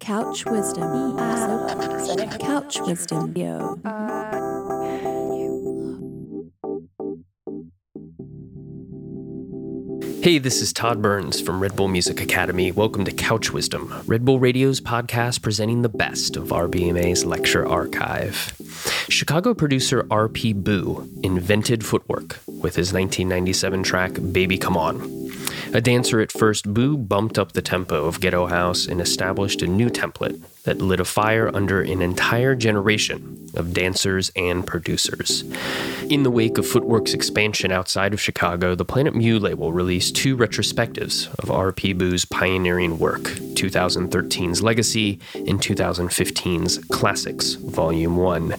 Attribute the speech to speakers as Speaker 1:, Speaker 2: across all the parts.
Speaker 1: Couch Wisdom. Uh, Couch Wisdom. Yo.
Speaker 2: Hey, this is Todd Burns from Red Bull Music Academy. Welcome to Couch Wisdom, Red Bull Radio's podcast presenting the best of RBMA's lecture archive. Chicago producer R.P. Boo invented footwork with his 1997 track Baby Come On. A dancer at first, Boo bumped up the tempo of Ghetto House and established a new template that lit a fire under an entire generation of dancers and producers. In the wake of Footwork's expansion outside of Chicago, the Planet Mu label released two retrospectives of R.P. Boo's pioneering work 2013's Legacy and 2015's Classics, Volume 1.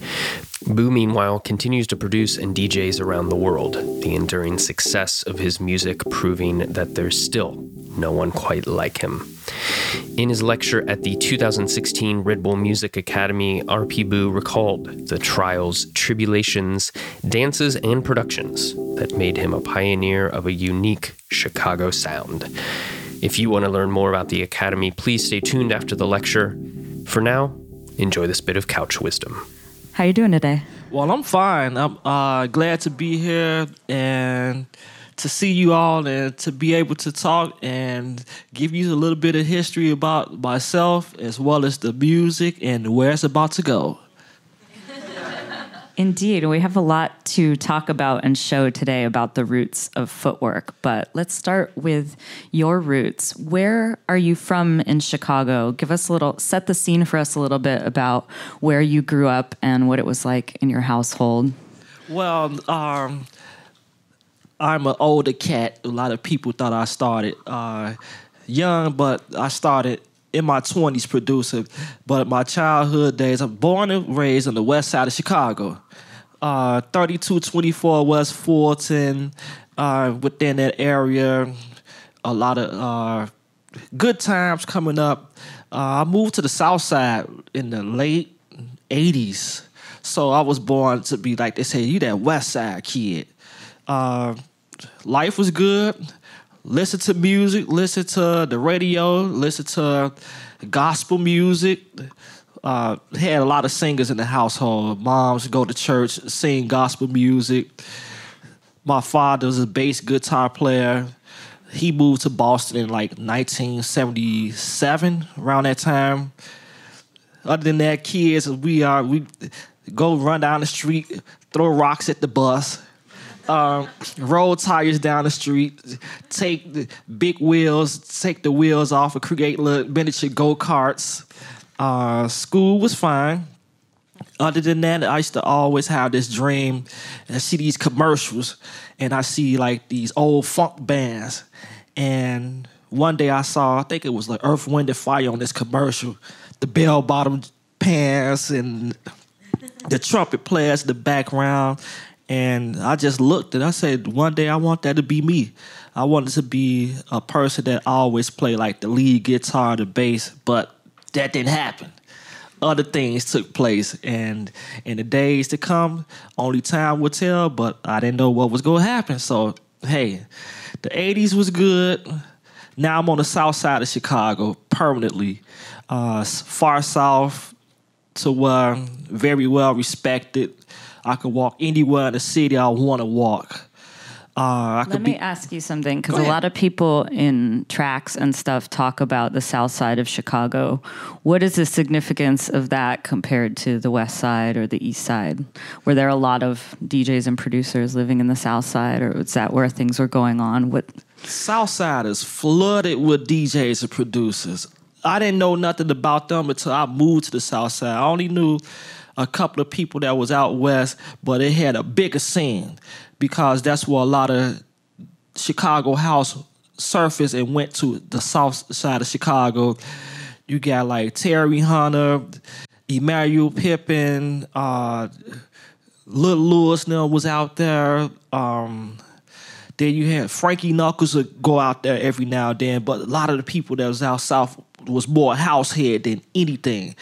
Speaker 2: Boo, meanwhile, continues to produce and DJs around the world, the enduring success of his music proving that there's still no one quite like him. In his lecture at the 2016 Red Bull Music Academy, R.P. Boo recalled the trials, tribulations, dances, and productions that made him a pioneer of a unique Chicago sound. If you want to learn more about the Academy, please stay tuned after the lecture. For now, enjoy this bit of couch wisdom.
Speaker 3: How are you doing today?
Speaker 4: Well, I'm fine. I'm uh, glad to be here and to see you all and to be able to talk and give you a little bit of history about myself as well as the music and where it's about to go.
Speaker 3: Indeed, we have a lot to talk about and show today about the roots of footwork. But let's start with your roots. Where are you from in Chicago? Give us a little, set the scene for us a little bit about where you grew up and what it was like in your household.
Speaker 4: Well, um, I'm an older cat. A lot of people thought I started uh, young, but I started in my 20s producer. But my childhood days, I'm born and raised on the west side of Chicago. Uh, 3224 West Fulton, uh, within that area, a lot of uh, good times coming up. Uh, I moved to the south side in the late 80s. So I was born to be like they say, you that west side kid. Uh, life was good listen to music, listen to the radio, listen to gospel music. Uh, had a lot of singers in the household. Moms go to church, sing gospel music. My father was a bass guitar player. He moved to Boston in like 1977, around that time. Other than that, kids, we are we go run down the street, throw rocks at the bus um, roll tires down the street, take the big wheels, take the wheels off, and create little miniature go karts. Uh, school was fine. Other than that, I used to always have this dream, and I see these commercials, and I see like these old funk bands, and one day I saw, I think it was like Earth, Wind, and Fire on this commercial, the bell bottom pants and the trumpet players in the background, and I just looked and I said, one day I want that to be me. I wanted to be a person that always play like the lead guitar, the bass, but that didn't happen. Other things took place, and in the days to come, only time will tell. But I didn't know what was going to happen. So, hey, the '80s was good. Now I'm on the south side of Chicago permanently, uh, far south to where very well respected I could walk anywhere in the city I want to walk.
Speaker 3: Uh, Let me be... ask you something because a lot of people in tracks and stuff talk about the south side of Chicago. What is the significance of that compared to the west side or the east side? Were there a lot of DJs and producers living in the south side, or was that where things were going on? What
Speaker 4: South side is flooded with DJs and producers. I didn't know nothing about them until I moved to the south side. I only knew a couple of people that was out west, but it had a bigger scene because that's where a lot of Chicago house surfaced and went to the south side of Chicago. You got like Terry Hunter, Emmanuel Pippin, uh, Lil Louis now was out there. Um, then you had Frankie Knuckles would go out there every now and then, but a lot of the people that was out south was more house head than anything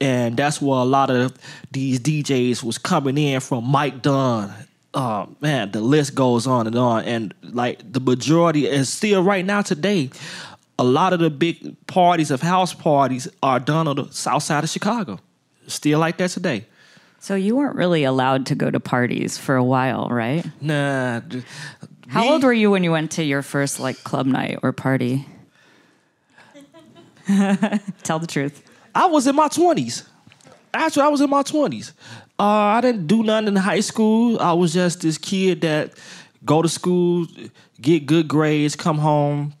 Speaker 4: and that's where a lot of these DJs was coming in from Mike Dunn. Uh, man, the list goes on and on, and like the majority is still right now today. a lot of the big parties of house parties are done on the south side of Chicago. Still like that today.
Speaker 3: So you weren't really allowed to go to parties for a while, right?
Speaker 4: Nah.
Speaker 3: How me? old were you when you went to your first like club night or party? Tell the truth.
Speaker 4: I was in my twenties. Actually, I was in my twenties. Uh, I didn't do nothing in high school. I was just this kid that go to school, get good grades, come home.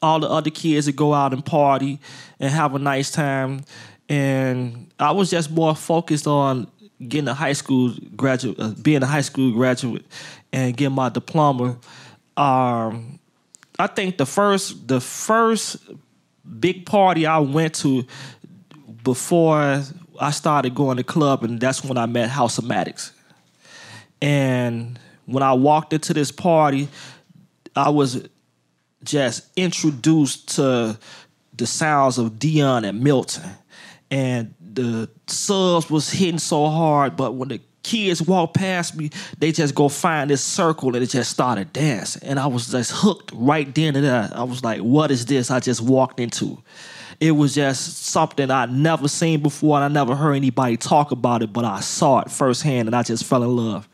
Speaker 4: All the other kids would go out and party and have a nice time. And I was just more focused on getting a high school graduate, uh, being a high school graduate, and getting my diploma. Um, I think the first, the first big party I went to before I started going to club, and that's when I met House-O-Matics. And when I walked into this party, I was just introduced to the sounds of Deeon and Milton. And the subs was hitting so hard, but when the kids walk past me, they just go find this circle and it just started dancing. And I was just hooked right then and there. I was like, what is this I just walked into? It was just something I'd never seen before and I never heard anybody talk about it, but I saw it firsthand and I just fell in love.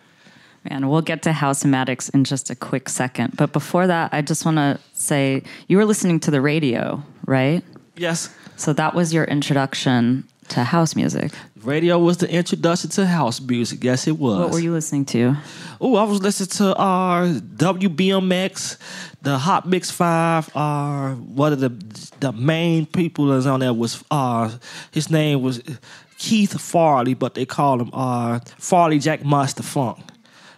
Speaker 3: Man, we'll get to House of in just a quick second. But before that, I just want to say you were listening to the radio, right?
Speaker 4: Yes.
Speaker 3: So that was your introduction to house music.
Speaker 4: Radio was the introduction to house music. Yes, it was.
Speaker 3: What were you listening to?
Speaker 4: Oh, I was listening to uh, WBMX, the Hot Mix Five. Uh, one of the the main people that's on there was uh, his name was Keith Farley, but they called him uh, Farley Jackmaster Funk.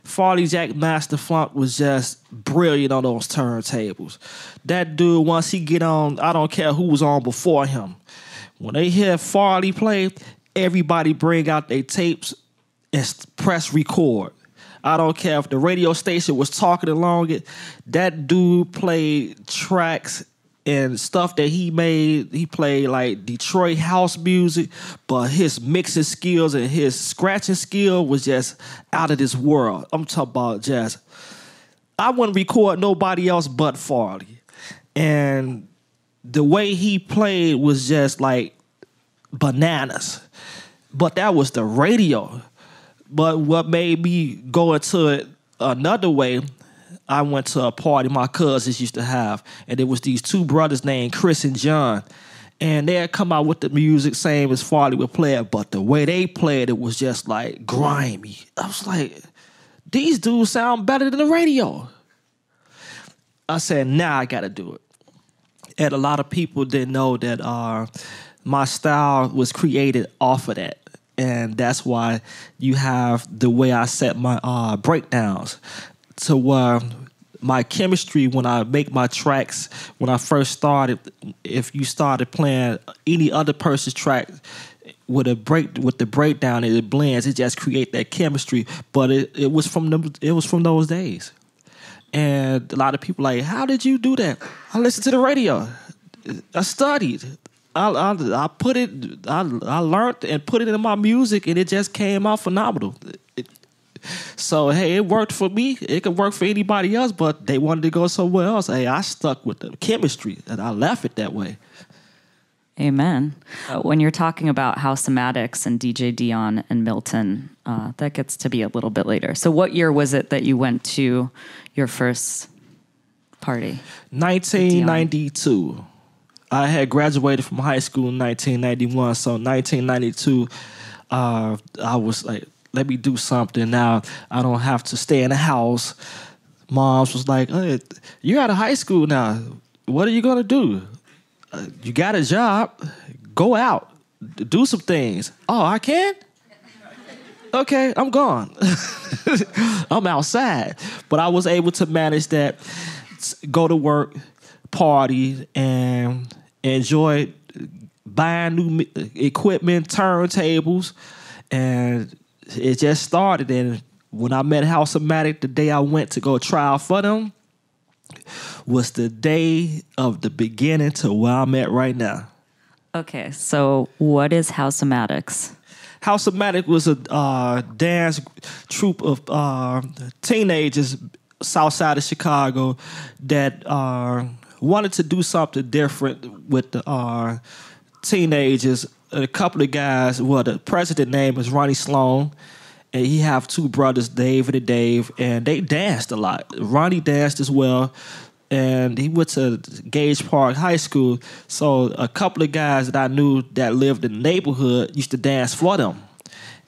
Speaker 4: Farley Jackmaster Funk was just brilliant on those turntables. That dude, once he get on, I don't care who was on before him. When they hear Farley play, everybody bring out their tapes and press record. I don't care if the radio station was talking along it. That dude played tracks and stuff that he made. He played like Detroit house music, but his mixing skills and his scratching skill was just out of this world. I'm talking about just. I wouldn't record nobody else but Farley, and the way he played was just like bananas. But that was the radio. But what made me go into it another way, I went to a party my cousins used to have, and there was these two brothers named Chris and John. And they had come out with the music same as Farley would play it, but the way they played it was just like grimy. I was like, these dudes sound better than the radio. I said, now nah, I gotta do it. And a lot of people didn't know that uh, my style was created off of that. And that's why you have the way I set my uh, breakdowns to where my chemistry when I make my tracks, when I first started, if you started playing any other person's track with a break with the breakdown it blends, it just create that chemistry. But it, it was from them it was from those days. And a lot of people like, how did you do that? I listened to the radio. I studied. I, I, I put it, I, I learned and put it in my music, and it just came out phenomenal. It, so hey, it worked for me. It could work for anybody else, but they wanted to go somewhere else. Hey, I stuck with the chemistry, and I left it that way.
Speaker 3: Amen. Uh, when you're talking about House-O-Matics and DJ Deeon and Milton, uh, that gets to be a little bit later. So, what year was it that you went to your first party?
Speaker 4: 1992. I had graduated from high school in 1991. So 1992, uh, I was like, let me do something. Now I don't have to stay in the house. Moms was like, hey, you're out of high school now. What are you gonna do? You got a job. Go out, do some things. Oh, I can. Okay, I'm gone. I'm outside, but I was able to manage that. Go to work, party and enjoy buying new equipment, turntables, and it just started. And when I met House-O-Matics, the day I went to go trial for them was the day of the beginning to where I'm at right now.
Speaker 3: Okay, so what is House-O-Matics?
Speaker 4: House of Maddox was a uh, dance troupe of uh, teenagers south side of Chicago that uh, wanted to do something different with the uh, teenagers. A couple of guys. Well, the president name is Ronnie Sloan, and he have two brothers, David and Dave, and they danced a lot. Ronnie danced as well and he went to Gage Park High School. So a couple of guys that I knew that lived in the neighborhood used to dance for them.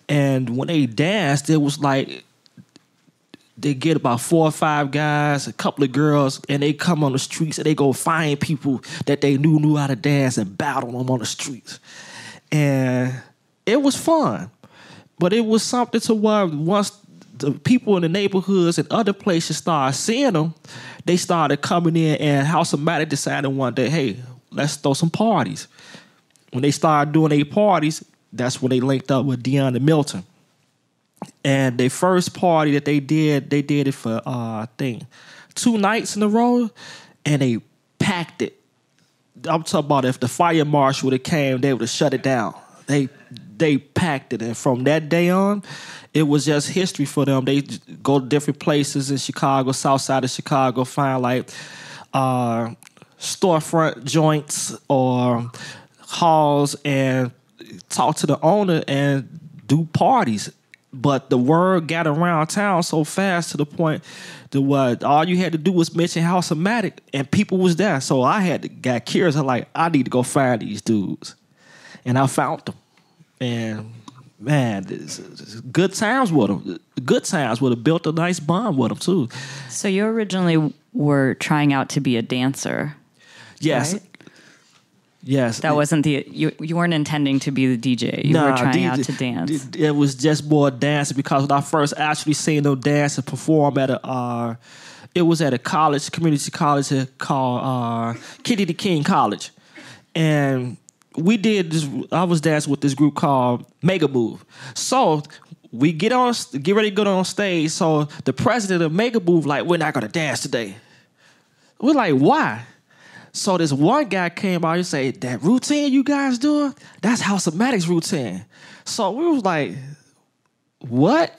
Speaker 4: And when they danced, it was like they get about four or five guys, a couple of girls, and they come on the streets and they go find people that they knew knew how to dance and battle them on the streets. And it was fun. But it was something to where once the people in the neighborhoods and other places started seeing them, they started coming in and Housematic decided one day, hey, let's throw some parties. When they started doing their parties, that's when they linked up with Deeon and Milton. And their first party that they did, they did it for uh, I think two nights in a row, and they packed it. I'm talking about if the fire marshal would have came, they would have shut it down. They they packed it, and from that day on, it was just history for them. They go to different places in Chicago, south side of Chicago, find like uh, storefront joints or halls and talk to the owner and do parties. But the word got around town so fast to the point that what all you had to do was mention Housematic and people was there. So I had to got curious. I'm like, I need to go find these dudes. And I found them. And man, good times with them. Good times would have built a nice bond with them too.
Speaker 3: So you originally were trying out to be a dancer.
Speaker 4: Yes.
Speaker 3: Right?
Speaker 4: Yes.
Speaker 3: That wasn't the you you weren't intending to be the DJ. You nah, were trying DJ, out to dance.
Speaker 4: It was just more dancing because when I first actually seen them dance and perform at a uh, it was at a college, community college called uh, Kennedy King College. And we did this. I was dancing with this group called Mega Move. So we get on, get ready to go on stage. So the president of Mega Move like, we're not gonna dance today. We're like, why? So this one guy came out and say, that routine you guys doing, that's Housematic's routine. So we was like, what?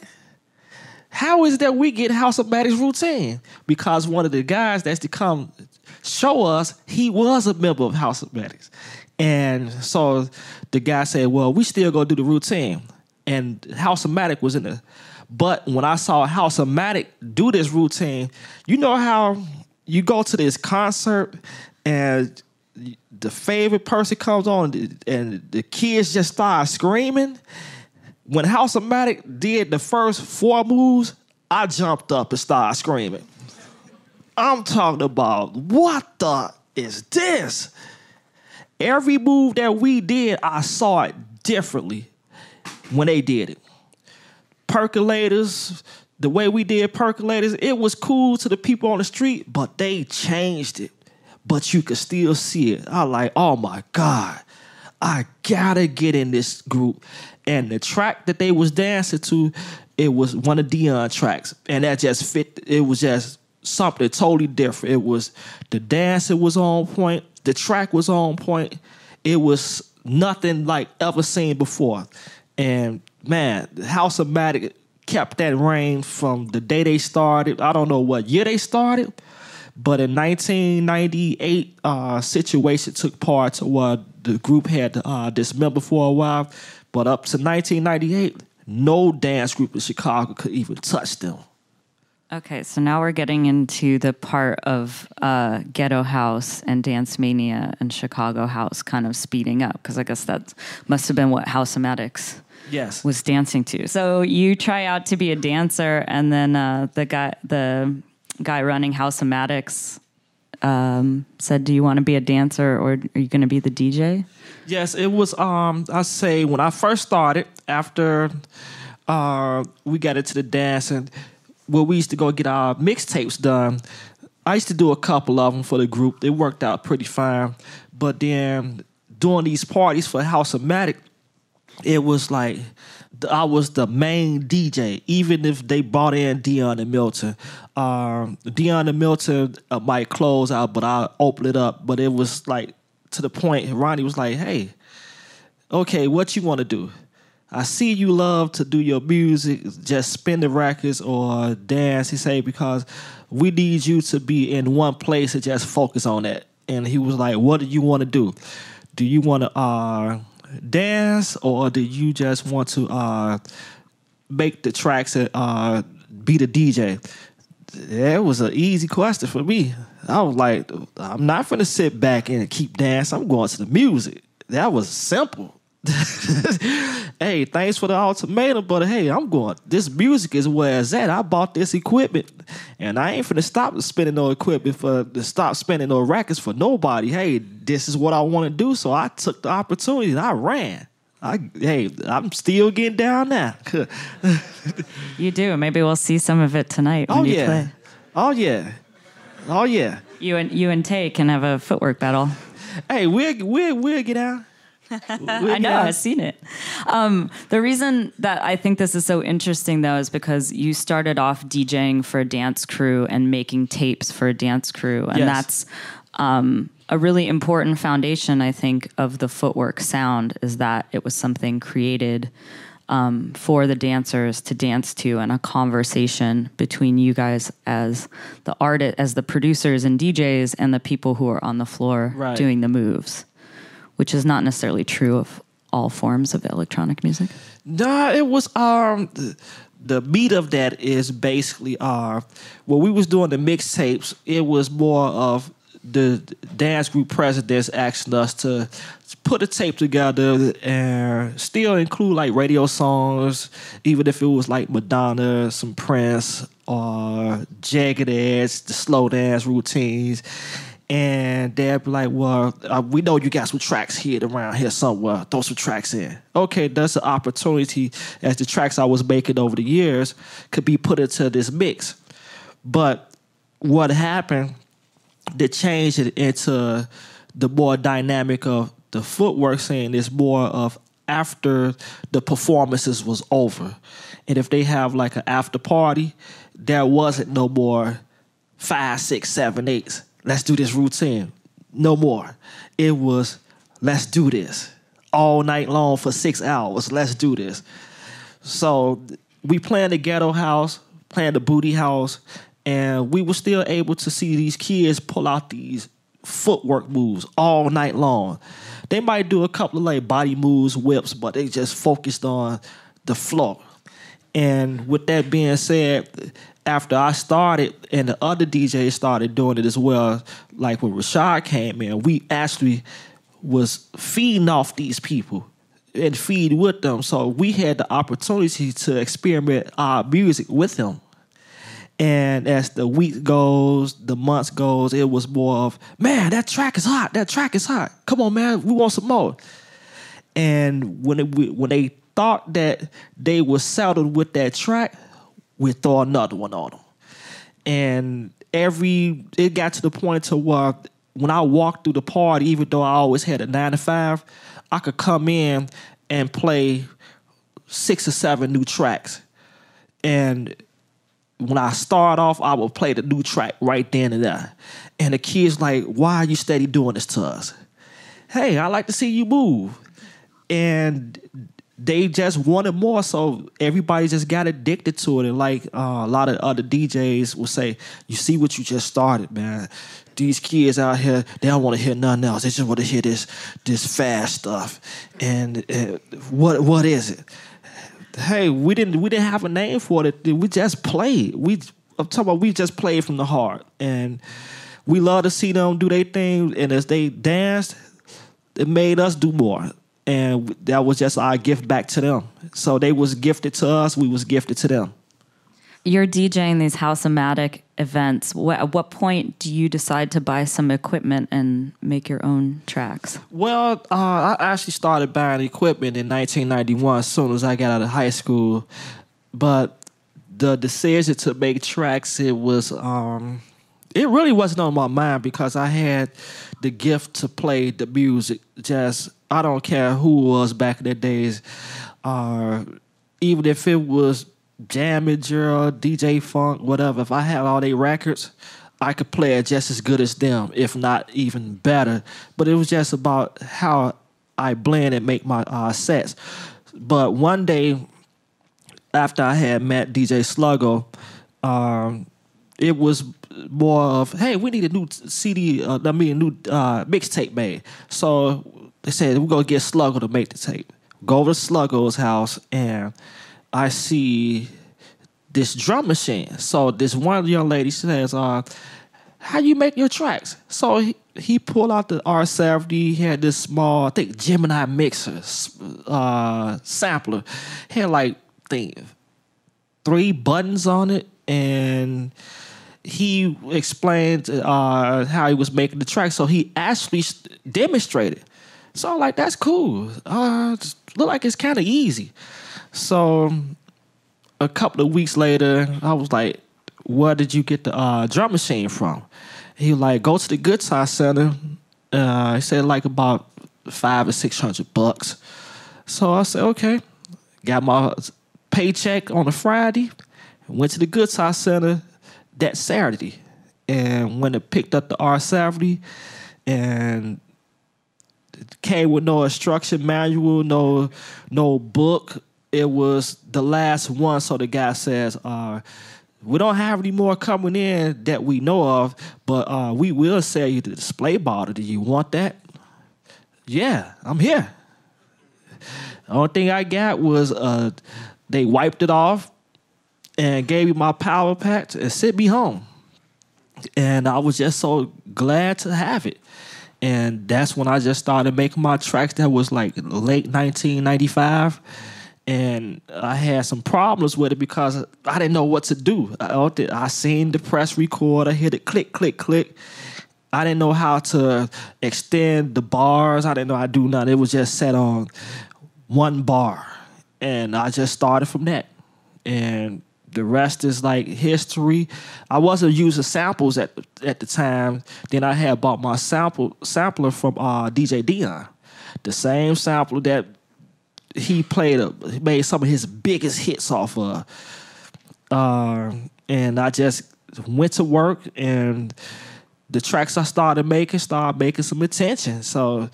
Speaker 4: How is that we get Housematic's routine? Because one of the guys that's to come show us, he was a member of Housematic's. And so the guy said, Well, we still go do the routine. And Housematic was in the but when I saw Housematic do this routine, you know how you go to this concert and the favorite person comes on and the kids just start screaming. When Housematic did the first four moves, I jumped up and started screaming. I'm talking about what the is this? Every move that we did, I saw it differently when they did it. Percolators, the way we did percolators, it was cool to the people on the street, but they changed it. But you could still see it. I like, oh my God, I gotta get in this group. And the track that they was dancing to, it was one of Deeon tracks. And that just fit, it was just something totally different. It was the dancing was on point, the track was on point. It was nothing like ever seen before. And man, Housematic kept that reign from the day they started. I don't know what year they started, but in 1998, uh, situation took part to what the group had uh, dismember for a while. But up to 1998, no dance group in Chicago could even touch them.
Speaker 3: Okay, so now we're getting into the part of uh, Ghetto House and Dance Mania and Chicago House kind of speeding up because I guess that must have been what Housematics
Speaker 4: yes
Speaker 3: was dancing to. So you try out to be a dancer, and then uh, the guy the guy running Housematics um, said, "Do you want to be a dancer or are you going to be the DJ?"
Speaker 4: Yes, it was. Um, I say when I first started after uh, we got into the dancing where we used to go get our mixtapes done. I used to do a couple of them for the group. They worked out pretty fine. But then doing these parties for Housematic, it was like I was the main DJ, even if they brought in Deeon and Milton. Um, Deeon and Milton uh, might close out, but I open it up. But it was like to the point. Ronnie was like, "Hey, okay, what you want to do?" I see you love to do your music, just spin the records or dance. He said because we need you to be in one place and just focus on that. And he was like, "What do you want to do? Do you want to uh, dance or do you just want to uh, make the tracks and uh, be the DJ?" That was an easy question for me. I was like, "I'm not gonna sit back and keep dancing. I'm going to the music." That was simple. hey, thanks for the ultimatum, but hey, I'm going. This music is where it's at. I bought this equipment, and I ain't finna stop spending no equipment for to stop spending no records for nobody. Hey, this is what I want to do, so I took the opportunity and I ran. I hey, I'm still getting down now.
Speaker 3: you do. Maybe we'll see some of it tonight.
Speaker 4: oh
Speaker 3: yeah.
Speaker 4: Play. Oh yeah. Oh yeah.
Speaker 3: You and you and Tay can have a footwork battle.
Speaker 4: Hey, we'll we'll we'll get out.
Speaker 3: I know, I've seen it. Um, the reason that I think this is so interesting, though, is because you started off DJing for a dance crew and making tapes for a dance crew, and yes. that's um, a really important foundation, I think, of the footwork sound. Is that it was something created. Um, for the dancers to dance to and a conversation between you guys as the artist as the producers and DJs and the people who are on the floor right. doing the moves which is not necessarily true of all forms of electronic music.
Speaker 4: Nah, it was um the, meat of that is basically uh when we was doing the mixtapes, it was more of the dance group presidents asking us to put a tape together and still include like radio songs, even if it was like Madonna, some Prince, or Jagged Edge, the slow dance routines and they'll be like, "Well, uh, we know you got some tracks here around here somewhere. Throw some tracks in." Okay, that's an opportunity as the tracks I was making over the years could be put into this mix. But what happened to changed it into the more dynamic of the footwork saying is more of after the performances was over. And if they have like an after party, there wasn't no more five, six, seven, eights let's do this routine. No more. It was, let's do this all night long for six hours. Let's do this. So we planned the ghetto house, planned the booty house, and we were still able to see these kids pull out these footwork moves all night long. They might do a couple of like body moves, whips, but they just focused on the flow. And with that being said, after I started and the other DJs started doing it as well, like when Rashad came in, we actually was feeding off these people and feed with them. So we had the opportunity to experiment our music with them. And as the week goes, the months goes, it was more of, man, that track is hot. That track is hot. Come on, man, we want some more. And when it, when they thought that they were settled with that track, we throw another one on them. And every it got to the point to where when I walked through the party, even though I always had a nine to five, I could come in and play six or seven new tracks. And when I start off, I would play the new track right then and there. And the kids like, why are you steady doing this to us? Hey, I like to see you move. And they just wanted more, so everybody just got addicted to it. And like uh, a lot of other DJs will say, "You see what you just started, man. These kids out here, they don't want to hear nothing else. They just want to hear this this fast stuff. And uh, what what is it? Hey, we didn't we didn't have a name for it. We just played. We I'm talking about we just played from the heart, and we love to see them do their thing. And as they danced, it made us do more and that was just our gift back to them. So they was gifted to us, we was gifted to them.
Speaker 3: You're DJing these house-o-matic events. At what point do you decide to buy some equipment and make your own tracks?
Speaker 4: Well, uh, I actually started buying equipment in 1991 as soon as I got out of high school. But the decision to make tracks, it was, um, it really wasn't on my mind because I had the gift to play the music just I don't care who was back in the days, uh, even if it was Jamager, DJ Funk, whatever. If I had all their records, I could play it just as good as them, if not even better. But it was just about how I blend and make my uh, sets. But one day, after I had met DJ Sluggo, um, it was more of, hey, we need a new CD, uh, I mean, a new uh, mixtape made. So they said, we're to get Sluggo to make the tape. Go over to Sluggo's house, and I see this drum machine. So this one young lady says, uh, how you make your tracks? So he, he pulled out the R70. He had this small, I think, Gemini mixer uh, sampler. He had like, think, three buttons on it, and he explained uh, how he was making the track. So he actually demonstrated. So I'm like, that's cool. Uh, look like it's kind of easy. So a couple of weeks later, I was like, where did you get the uh, drum machine from? He was like, go to the Guitar Center. Uh, he said like about five or six hundred bucks. So I said, okay. Got my paycheck on a Friday. Went to the Guitar Center that Saturday. And when it picked up the R70 and came with no instruction manual, no no book. It was the last one. So the guy says, uh, we don't have any more coming in that we know of, but uh, we will sell you the display bottle. Do you want that? Yeah, I'm here. The only thing I got was uh, they wiped it off and gave me my power pack and sent me home. And I was just so glad to have it. And that's when I just started making my tracks. That was like late 1995. And I had some problems with it because I didn't know what to do. I, I seen the press record, I hit it click, click, click. I didn't know how to extend the bars. I didn't know how to do nothing. It was just set on one bar. And I just started from that. And the rest is like history. I wasn't using samples at at the time. Then I had bought my sample sampler from uh, DJ Deeon, the same sampler that he played a, made some of his biggest hits off of. Uh, and I just went to work and the tracks I started making started making some attention. So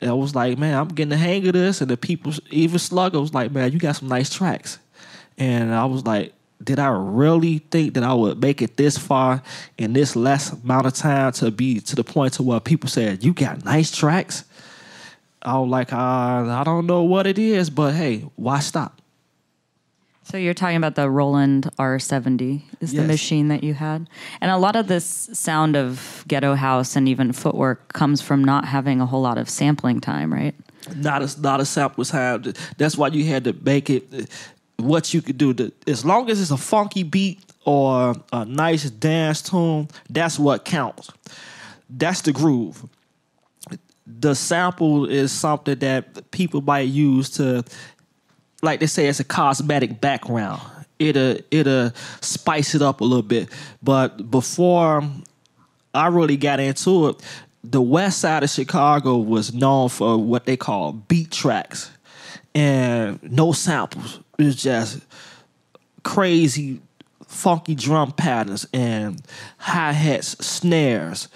Speaker 4: I was like, man, I'm getting the hang of this. And the people, even Sluggo was like, man, you got some nice tracks. And I was like, did I really think that I would make it this far in this less amount of time to be to the point to where people said, you got nice tracks? I was like, uh, I don't know what it is, but hey, why stop?
Speaker 3: So you're talking about the Roland R70 is yes. the machine that you had. And a lot of this sound of ghetto house and even footwork comes from not having a whole lot of sampling time, right?
Speaker 4: Not a not a sample time. That's why you had to make it what you could do. As long as it's a funky beat or a nice dance tune, that's what counts. That's the groove. The sample is something that people might use to, like they say, it's a cosmetic background. It'll it'll spice it up a little bit. But before I really got into it, the west side of Chicago was known for what they call beat tracks and no samples. It's just crazy, funky drum patterns and hi hats, snares,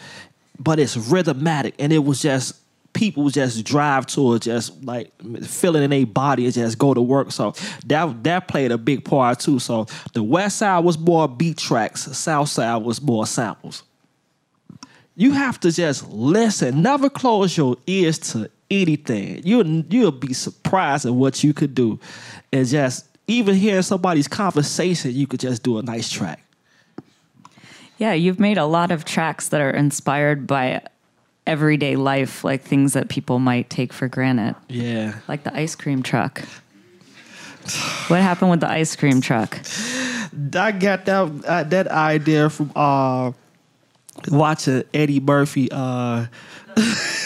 Speaker 4: but it's rhythmatic, and it was just people just drive to it, just like feeling in their body and just go to work. So that that played a big part too. So the west side was more beat tracks, south side was more samples. You have to just listen. Never close your ears to anything. You'll you'll be surprised at what you could do, and just even hearing somebody's conversation, you could just do a nice track.
Speaker 3: Yeah, you've made a lot of tracks that are inspired by everyday life, like things that people might take for granted.
Speaker 4: Yeah,
Speaker 3: like the ice cream truck. what happened with the ice cream truck?
Speaker 4: I got that uh, that idea from uh, watching Eddie Murphy. Uh,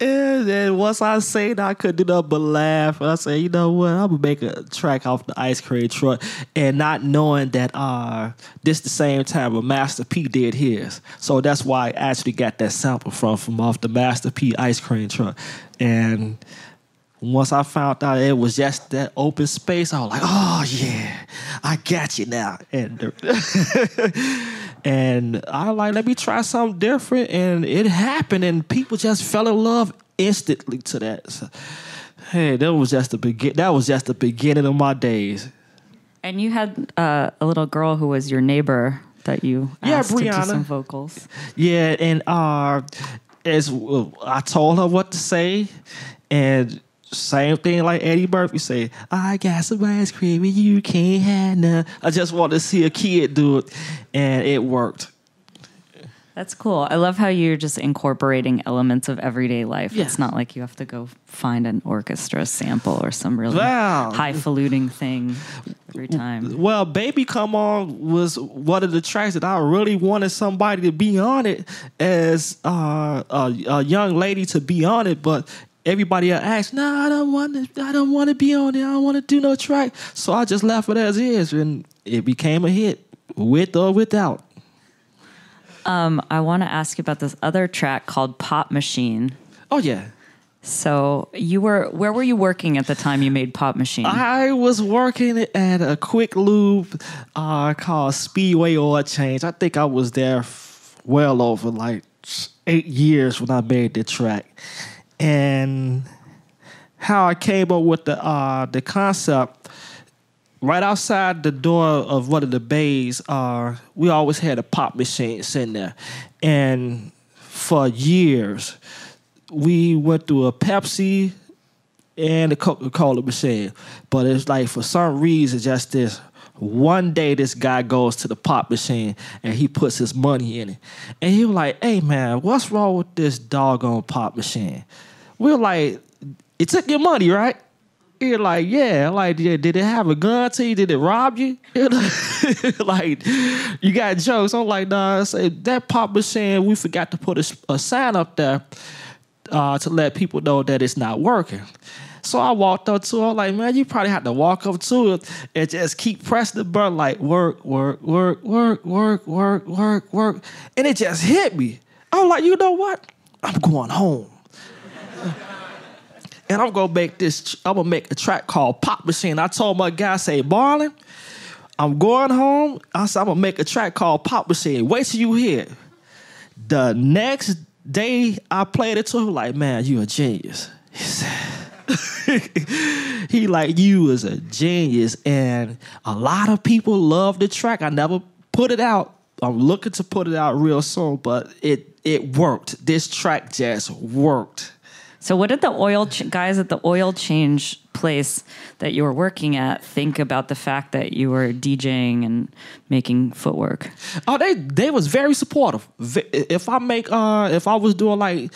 Speaker 4: And once I say that, I couldn't do nothing but laugh. I said, you know what? I'm gonna make a track off the ice cream truck, and not knowing that uh, this the same time a Master P did his. So that's why I actually got that sample from from off the Master P ice cream truck. And once I found out it was just that open space, I was like, oh yeah, I got you now. And And I like, let me try something different. And it happened, and people just fell in love instantly to that. So, hey, that was just the begin. That was just the beginning of my days.
Speaker 3: And you had uh, a little girl who was your neighbor that you
Speaker 4: Yeah,
Speaker 3: asked to do
Speaker 4: Brianna.
Speaker 3: some vocals.
Speaker 4: Yeah, and uh, as I told her what to say, and same thing like Eddie Murphy say, I got some ice cream and you can't have none. I just want to see a kid do it, and it worked.
Speaker 3: That's cool. I love how you're just incorporating elements of everyday life.
Speaker 4: Yeah.
Speaker 3: It's not like you have to go find an orchestra sample or some really
Speaker 4: Wow.
Speaker 3: highfalutin thing every time.
Speaker 4: Well, Baby Come On was one of the tracks that I really wanted somebody to be on it as uh, a, a young lady to be on it, but everybody asked, "No, I don't want to. I don't want to be on it. I don't want to do no track." So I just left it as is, and it became a hit, with or without.
Speaker 3: Um, I want to ask you about this other track called Pop Machine.
Speaker 4: Oh yeah.
Speaker 3: So you were where were you working at the time you made Pop Machine?
Speaker 4: I was working at a quick lube uh, called Speedway Oil Change. I think I was there f- well over like eight years when I made the track. And how I came up with the uh, the concept right outside the door of one of the bays, uh, we always had a pop machine sitting there. And for years, we went through a Pepsi and a Coca Cola machine. But it's like for some reason, just this one day, this guy goes to the pop machine and he puts his money in it. And he was like, hey man, what's wrong with this doggone pop machine? We were like, it took your money, right? You're like, yeah. Like, yeah, did it have a gun to you? Did it rob you? like, you got jokes. I'm like, nah. I say that pop machine. We forgot to put a, a sign up there uh, to let people know that it's not working. So I walked up to her, like, man, you probably had to walk up to it and just keep pressing the button, like, work, work, work, work, work, work, work, work. And it just hit me. I'm like, you know what? I'm going home. And I'm gonna make this, I'm gonna make a track called Pop Machine. I told my guy, I say, Marlon, I'm going home. I said, I'm gonna make a track called Pop Machine. Wait till you hear. The next day I played it to him, like, man, you a genius. He said, he like, you is a genius. And a lot of people love the track. I never put it out. I'm looking to put it out real soon, but it it worked. This track just worked.
Speaker 3: So what did the oil ch- guys at the oil change place that you were working at think about the fact that you were DJing and making footwork?
Speaker 4: Oh, they they was very supportive. If I make uh if I was doing like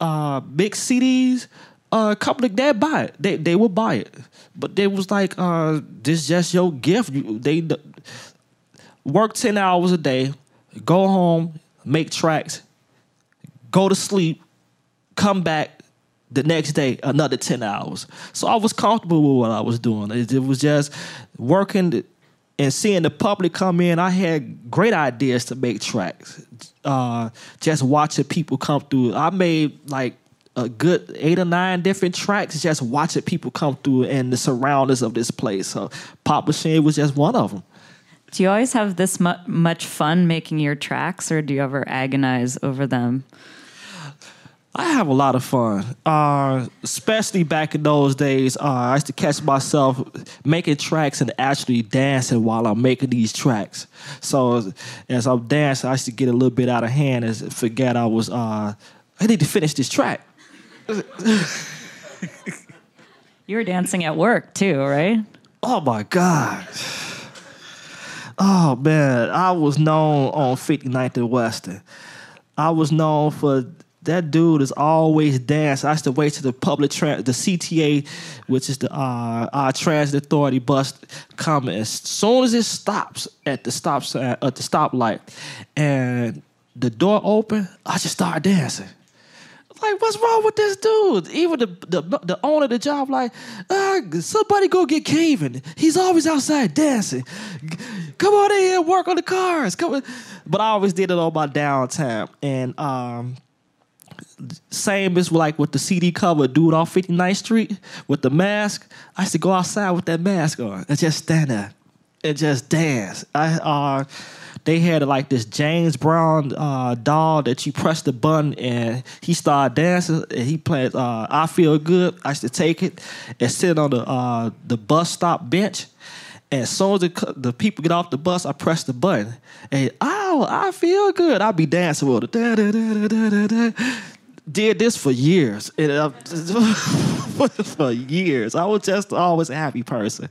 Speaker 4: uh big CDs, uh, a couple of they buy it. They they would buy it, but they was like uh this just your gift. They work ten hours a day, go home, make tracks, go to sleep, come back. The next day, another ten hours. So I was comfortable with what I was doing. It, it was just working and seeing the public come in, I had great ideas to make tracks. Uh, just watching people come through, I made like a good eight or nine different tracks. Just watching people come through and the surroundings of this place. So Pop Machine was just one of them.
Speaker 3: Do you always have this mu- much fun making your tracks, or do you ever agonize over them?
Speaker 4: I have a lot of fun, uh, especially back in those days. Uh, I used to catch myself making tracks and actually dancing while I'm making these tracks. So as I'm dancing, I used to get a little bit out of hand and forget I was. Uh, I need to finish this track.
Speaker 3: You were dancing at work too, right?
Speaker 4: Oh my God. Oh man, I was known on 59th and Western. I was known for that dude is always dance. I used to wait to the public tra- the CTA, which is the uh, our transit authority bus, come as soon as it stops at the stop at the stoplight, and the door open, I just start dancing. Like, what's wrong with this dude? Even the the, the owner of the job, like, uh, somebody go get Kevin. He's always outside dancing. Come on in here, work on the cars. Come on. But I always did it on my downtime. And um, same as like with the CD cover, dude off 59th Street with the mask. I used to go outside with that mask on and just stand there and just dance. I uh, they had like this James Brown uh, doll that you press the button and he started dancing and he played uh, I Feel Good. I used to take it and sit on the uh, the bus stop bench. And as soon as the, the people get off the bus, I press the button. And oh, I feel good. I'll be dancing with it. Da, da, da, Did this for years. It, uh, for years. I was just always a happy person.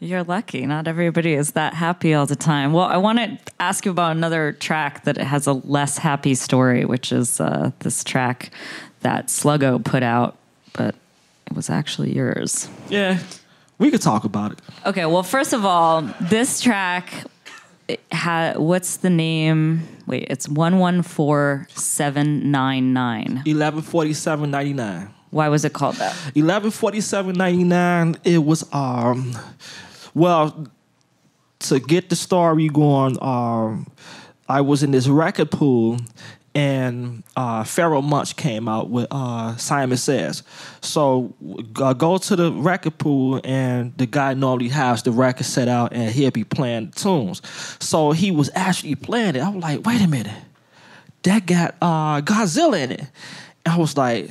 Speaker 3: You're lucky. Not everybody is that happy all the time. Well, I want to ask you about another track that has a less happy story, which is uh, this track that Sluggo put out, but it was actually yours.
Speaker 4: Yeah, we could talk about it.
Speaker 3: Okay. Well, first of all, this track ha- what's the name? Wait, it's one one four seven nine nine.
Speaker 4: Eleven forty seven ninety nine.
Speaker 3: Why was it called that?
Speaker 4: Eleven forty seven ninety nine. It was um well, to get the story going, um, I was in this record pool and uh, Pharoahe Monch came out with uh, Simon Says. So I go to the record pool, and the guy normally has the record set out, and he'll be playing the tunes. So he was actually playing it. I was like, wait a minute, that got uh, Godzilla in it. And I was like,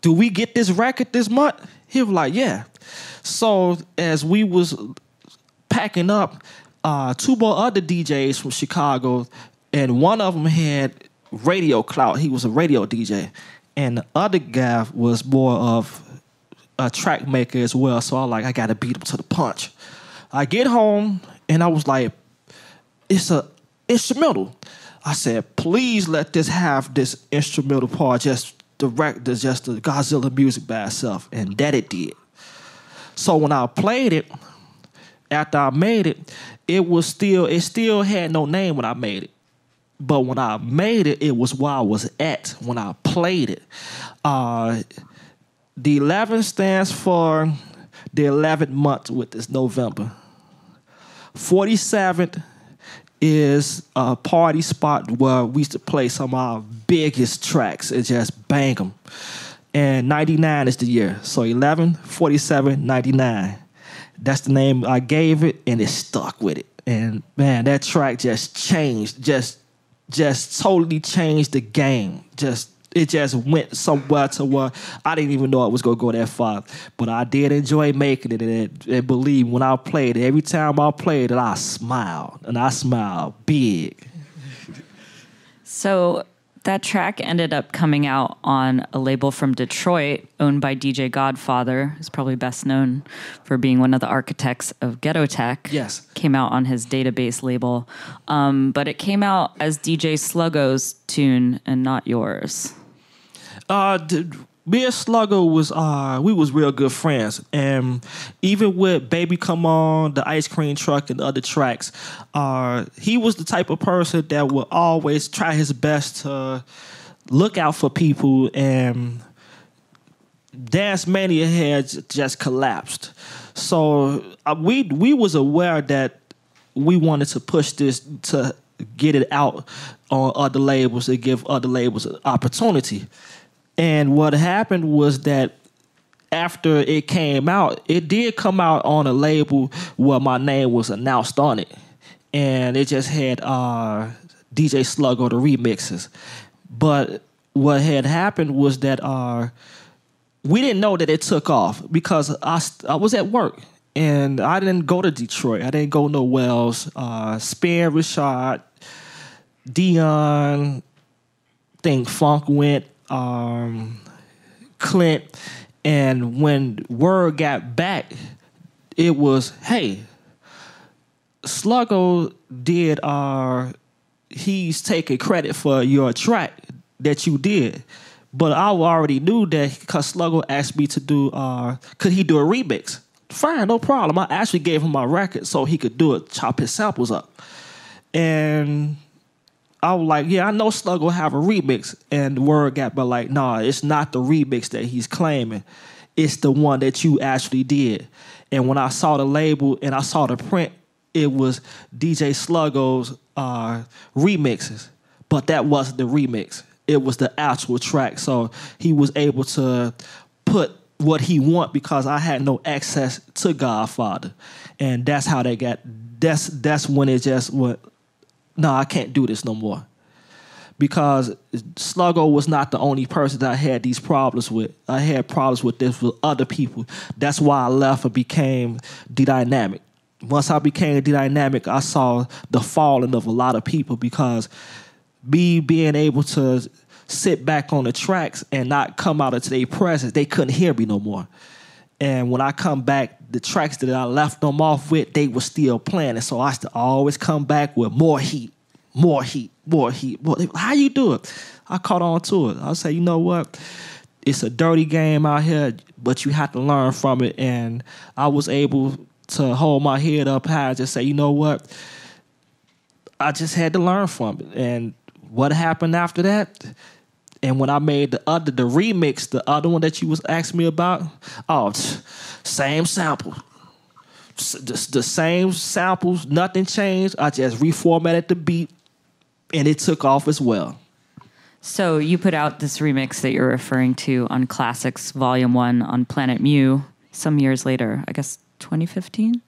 Speaker 4: do we get this record this month? He was like, yeah. So as we was packing up, uh, two more other DJs from Chicago, and one of them had radio clout. He was a radio DJ, and the other guy was more of a track maker as well. So I like I gotta beat him to the punch. I get home and I was like, it's a instrumental. I said, please let this have this instrumental part, just direct, just the Godzilla music by itself, and that it did. So when I played it, after I made it, it was still it still had no name when I made it. But when I made it, it was where I was at when I played it. Uh, the 11 stands for the 11th month, with this November. 47th is a party spot where we used to play some of our biggest tracks and just bang them and 99 is the year. So 11, 47, 99. That's the name I gave it, and it stuck with it. And man, that track just changed, just just totally changed the game. Just it just went somewhere to where I didn't even know it was gonna go that far. But I did enjoy making it, and, and believe when I played it, every time I played it, I smiled, and I smiled big.
Speaker 3: So that track ended up coming out on a label from Detroit owned by DJ Godfather, who's probably best known for being one of the architects of Ghetto Tech.
Speaker 4: Yes.
Speaker 3: Came out on his Databass label. Um, but it came out as DJ Sluggo's tune and not yours.
Speaker 4: Uh, me and Sluggo was uh we was real good friends, and even with Baby Come On, the Ice Cream Truck, and the other tracks, uh he was the type of person that would always try his best to look out for people and. Dance Mania had just collapsed, so uh, we we was aware that we wanted to push this to get it out on other labels to give other labels an opportunity. And what happened was that after it came out, it did come out on a label where my name was announced on it. And it just had uh, DJ Sluggo the remixes. But what had happened was that uh, we didn't know that it took off because I, I was at work and I didn't go to Detroit. I didn't go nowhere else. Uh, Spin Rashad, Deeon, think Funk went um, Clint, and when word got back, it was, hey, Sluggo did uh he's taking credit for your track that you did. But I already knew that because Sluggo asked me to do uh could he do a remix? Fine, no problem. I actually gave him my record so he could do it, chop his samples up. And I was like, yeah, I know Slug will have a remix. And the word got but like, nah, it's not the remix that he's claiming. It's the one that you actually did. And when I saw the label and I saw the print, it was DJ Sluggo's uh, remixes. But that wasn't the remix. It was the actual track. So he was able to put what he want because I had no access to Godfather. And that's how they got that's that's when it just went. No, I can't do this no more. Because Sluggo was not the only person that I had these problems with. I had problems with this with other people. That's why I left and became the dynamic. Once I became the dynamic, I saw the falling of a lot of people because me being able to sit back on the tracks and not come out into their presence, they couldn't hear me no more. And when I come back, the tracks that I left them off with, they were still playing. And so I used to always come back with more heat, more heat, more heat. More. How you do it? I caught on to it. I say, you know what? It's a dirty game out here, but you have to learn from it. And I was able to hold my head up high and just say, you know what? I just had to learn from it. And what happened after that? And when I made the other the remix, the other one that you was asking me about, oh, same sample. The, the same samples, nothing changed. I just reformatted the beat and it took off as well.
Speaker 3: So you put out this remix that you're referring to on Classics Volume 1 on Planet Mu some years later, I guess 2015.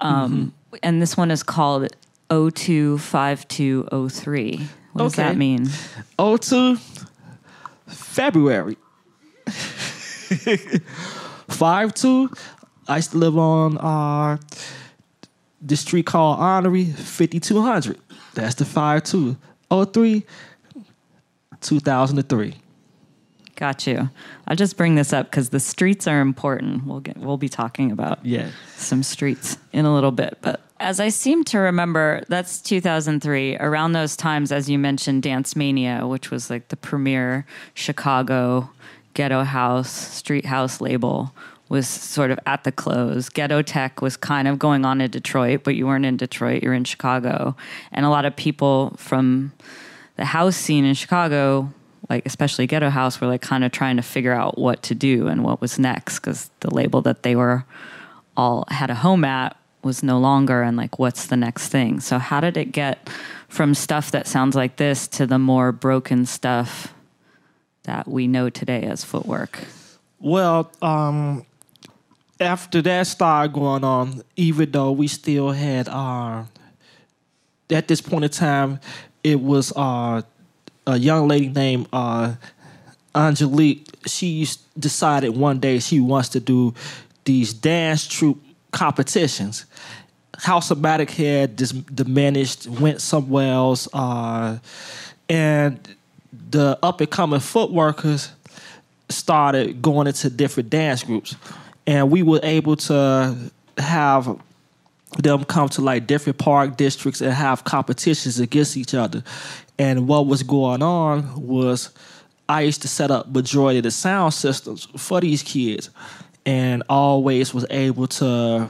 Speaker 3: Um, mm-hmm. And this one is called 025203. What does that mean?
Speaker 4: 02 February. Five two. I used to live on uh, the street called Honorary 5200. That's the 52. 03 2003.
Speaker 3: Got you. I'll just bring this up because the streets are important. We'll get we'll be talking about
Speaker 4: yeah.
Speaker 3: some streets in a little bit. But as I seem to remember, that's 2003. Around those times, as you mentioned, Dance Mania, which was like the premier Chicago ghetto house, street house label, was sort of at the close. Ghetto Tech was kind of going on in Detroit, but you weren't in Detroit, you're in Chicago. And a lot of people from the house scene in Chicago like especially ghetto house were like kind of trying to figure out what to do and what was next because the label that they were all had a home at was no longer and like what's the next thing so how did it get from stuff that sounds like this to the more broken stuff that we know today as footwork
Speaker 4: well um after that started going on even though we still had our at this point in time it was uh a young lady named uh, Angelique. She decided one day she wants to do these dance troupe competitions. House-O-Matic had dis- diminished, went somewhere else, uh, and the up and coming footworkers started going into different dance groups, and we were able to have them come to like different park districts and have competitions against each other. And what was going on was I used to set up majority of the sound systems for these kids and always was able to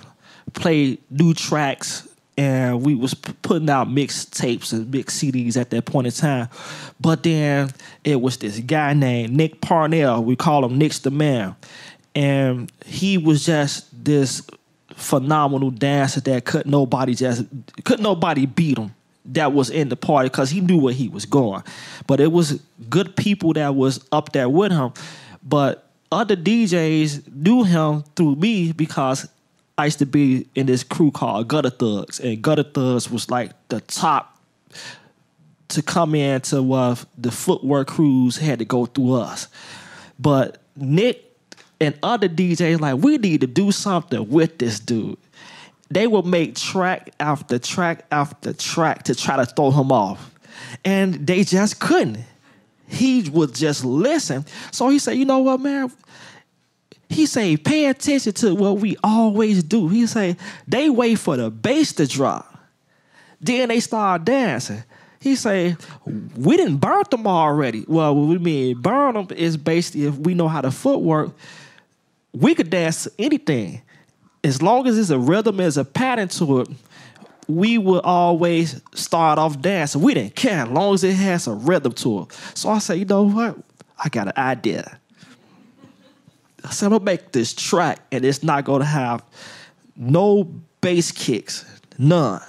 Speaker 4: play new tracks and we was putting out mix tapes and mix CDs at that point in time. But then it was this guy named Nick Parnell. We call him Nick's the man. And he was just this phenomenal dancer that could nobody just could nobody beat him that was in the party because he knew where he was going. But it was good people that was up there with him. But other DJs knew him through me because I used to be in this crew called Gutter Thugs, and Gutter Thugs was like the top to come in to uh, the footwork crews had to go through us. But Nick and other DJs like we need to do something with this dude they will make track after track after track to try to throw him off. And they just couldn't. He would just listen. So he said, you know what, man? He say, pay attention to what we always do. He say, they wait for the bass to drop. Then they start dancing. He say, we didn't burn them already. Well, what we mean burn them is basically if we know how to footwork, we could dance anything as long as there's a rhythm, there's a pattern to it, we would always start off dancing. We didn't care as long as it has a rhythm to it. So I said, you know what? I got an idea. I said, I'm gonna make this track and it's not gonna have no bass kicks, none.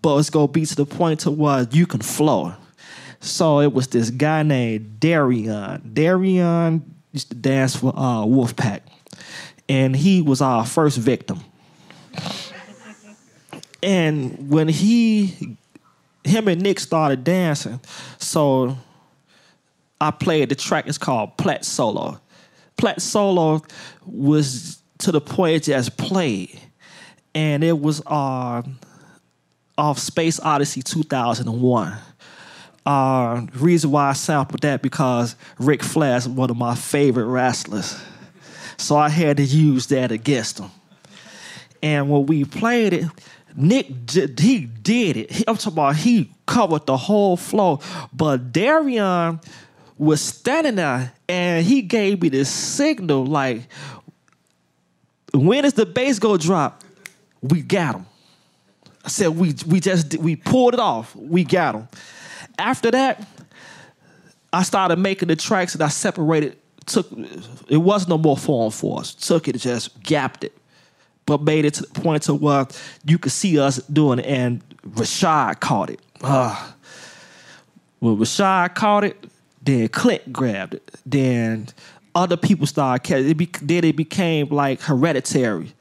Speaker 4: But it's gonna be to the point to where you can flow. So it was this guy named Darian. Darian used to dance for uh, Wolfpack and he was our first victim. And when he, him and Nick started dancing, so I played the track. It's called Plat Solo. Plat Solo was to the point it just played, and it was uh, off Space Odyssey 2001. Uh, reason why I sampled that because Ric Flair is one of my favorite wrestlers, so I had to use that against him. And when we played it, Nick he did it. I'm talking about he covered the whole floor. but Darian was standing there and he gave me this signal like, when is the bass gonna drop? We got him. I said we we just we pulled it off. We got him. After that, I started making the tracks and I separated. Took it was no more four on fours. Took it just gapped it, but made it to the point to where you could see us doing it. And Rashad caught it. Uh, when Rashad caught it, then Clint grabbed it. Then other people started catching it. Be, then it became like hereditary.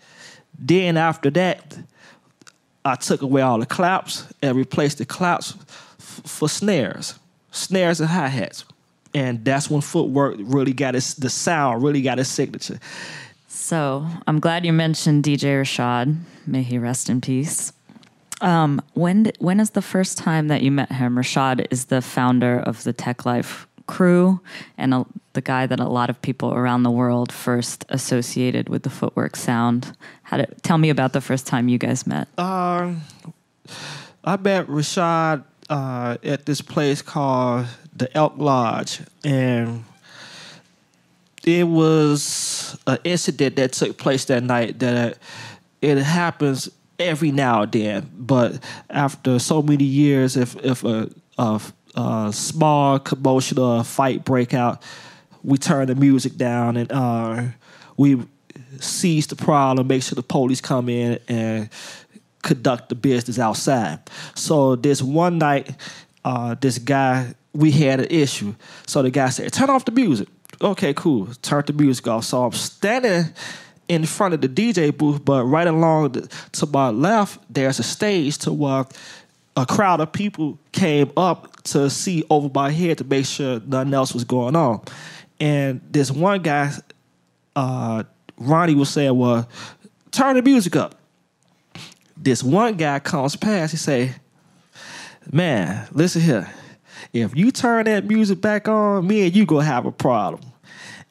Speaker 4: Then after that, I took away all the claps and replaced the claps f- for snares, snares and hi hats, and that's when footwork really got its the sound really got its signature.
Speaker 3: So I'm glad you mentioned DJ Rashad. May he rest in peace. Um, when when is the first time that you met him? Rashad is the founder of the Teklife crew and a, the guy that a lot of people around the world first associated with the footwork sound. How tell me about the first time you guys met?
Speaker 4: Uh, I met Rashad uh, at this place called the Elk Lodge, and it was an incident that took place that night that it happens every now and then, but after so many years, if if a, a, a small commotion or fight break out, we turn the music down and uh, we seize the problem, make sure the police come in and conduct the business outside. So this one night, uh, this guy, we had an issue. So the guy said, "Turn off the music." Okay, cool. Turn the music off. So I'm standing in front of the DJ booth, but right along the, to my left, there's a stage to where a crowd of people came up to see over my head to make sure nothing else was going on. And this one guy, uh, Ronnie was saying, "Well, turn the music up." This one guy comes past. He say, "Man, listen here. If you turn that music back on, me and you gonna have a problem."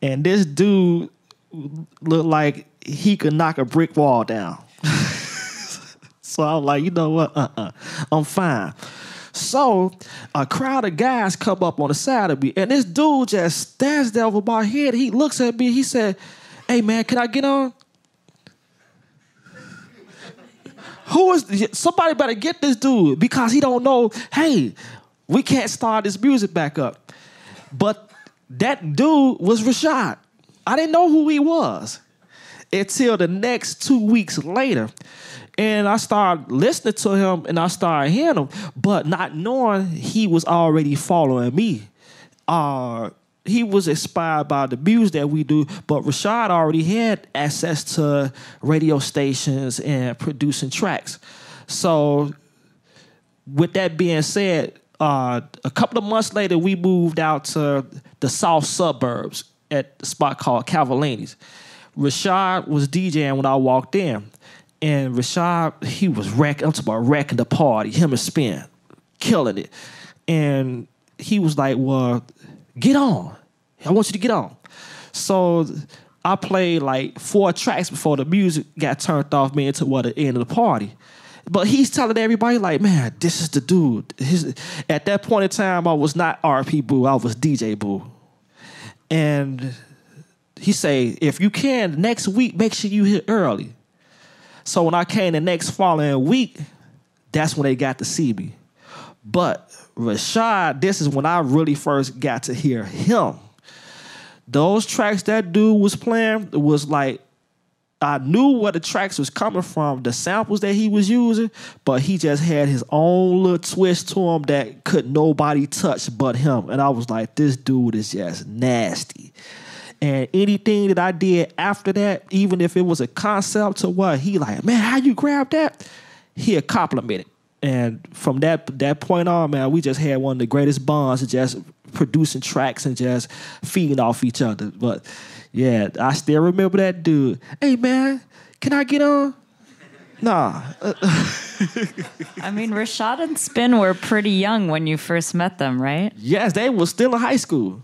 Speaker 4: And this dude looked like he could knock a brick wall down. so I was like, you know what? Uh-uh. I'm fine. So a crowd of guys come up on the side of me, and this dude just stands there over my head. He looks at me. He said, "Hey man, can I get on?" Who is somebody better get this dude because he don't know. Hey, we can't start this music back up. But that dude was Rashad. I didn't know who he was until the next two weeks later. And I started listening to him and I started hearing him, but not knowing he was already following me. Uh, he was inspired by the music that we do, but Rashad already had access to radio stations and producing tracks. So, with that being said, uh, a couple of months later, we moved out to the south suburbs at a spot called Cavallini's. Rashad was DJing when I walked in, and Rashad he was wrecking. I'm talking about wrecking the party. Him and Spin, killing it, and he was like, "Well, get on. I want you to get on." So I played like four tracks before the music got turned off me into what the end of the party. But he's telling everybody like, man, this is the dude. His, at that point in time, I was not RP Boo, I was DJ Boo. And he say, if you can, next week, make sure you hit early. So when I came the next following week, that's when they got to see me. But Rashad, this is when I really first got to hear him. Those tracks that dude was playing was like I knew where the tracks was coming from, the samples that he was using, but he just had his own little twist to him that could nobody touch but him. And I was like, this dude is just nasty. And anything that I did after that, even if it was a concept to what he like, man, how you grab that? he complimented. And from that that point on, man, we just had one of the greatest bonds just producing tracks and just feeding off each other. But yeah, I still remember that dude. Hey man, can I get on? Nah.
Speaker 3: I mean, Rashad and Spin were pretty young when you first met them, right?
Speaker 4: Yes, they were still in high school.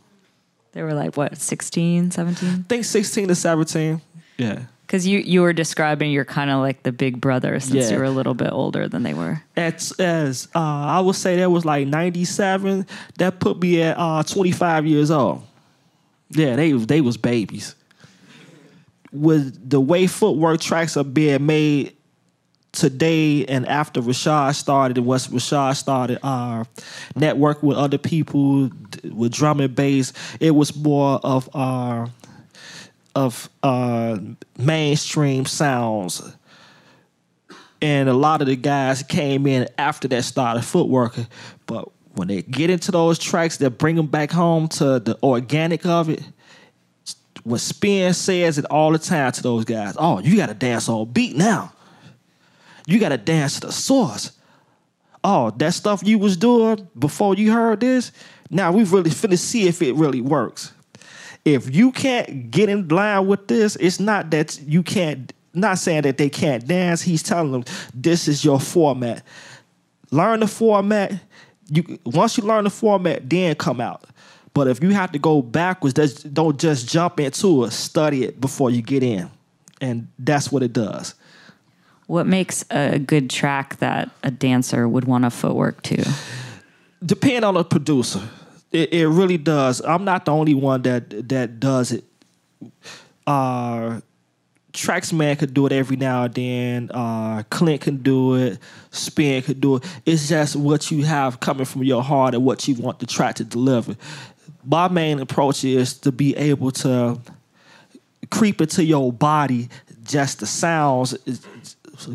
Speaker 3: They were like, what, 16, 17? I
Speaker 4: think 16 to 17. Yeah.
Speaker 3: Because you, you were describing you're kind of like the big brother since yeah. you were a little bit older than they were.
Speaker 4: As, as uh, I would say that was like 97. That put me at uh, 25 years old. Yeah, they, they was babies. With the way footwork tracks are being made today and after Rashad started once Rashad started our uh, network with other people with drum and bass, it was more of our uh, of uh, mainstream sounds. And a lot of the guys came in after that started footwork. But when they get into those tracks, they bring them back home to the organic of it. When Spin says it all the time to those guys, oh, you got to dance on beat now. You got to dance to the source. Oh, that stuff you was doing before you heard this, now we really finna see if it really works. If you can't get in line with this, it's not that you can't, not saying that they can't dance. He's telling them this is your format. Learn the format. You once you learn the format, then come out. But if you have to go backwards, don't just jump into it. Study it before you get in, and that's what it does.
Speaker 3: What makes a good track that a dancer would want to footwork to?
Speaker 4: Depend on the producer. It, it really does. I'm not the only one that that does it. Uh, Traxman could do it every now and then. Uh, Clint can do it. Spin could do it. It's just what you have coming from your heart and what you want the track to deliver. My main approach is to be able to creep into your body just the sounds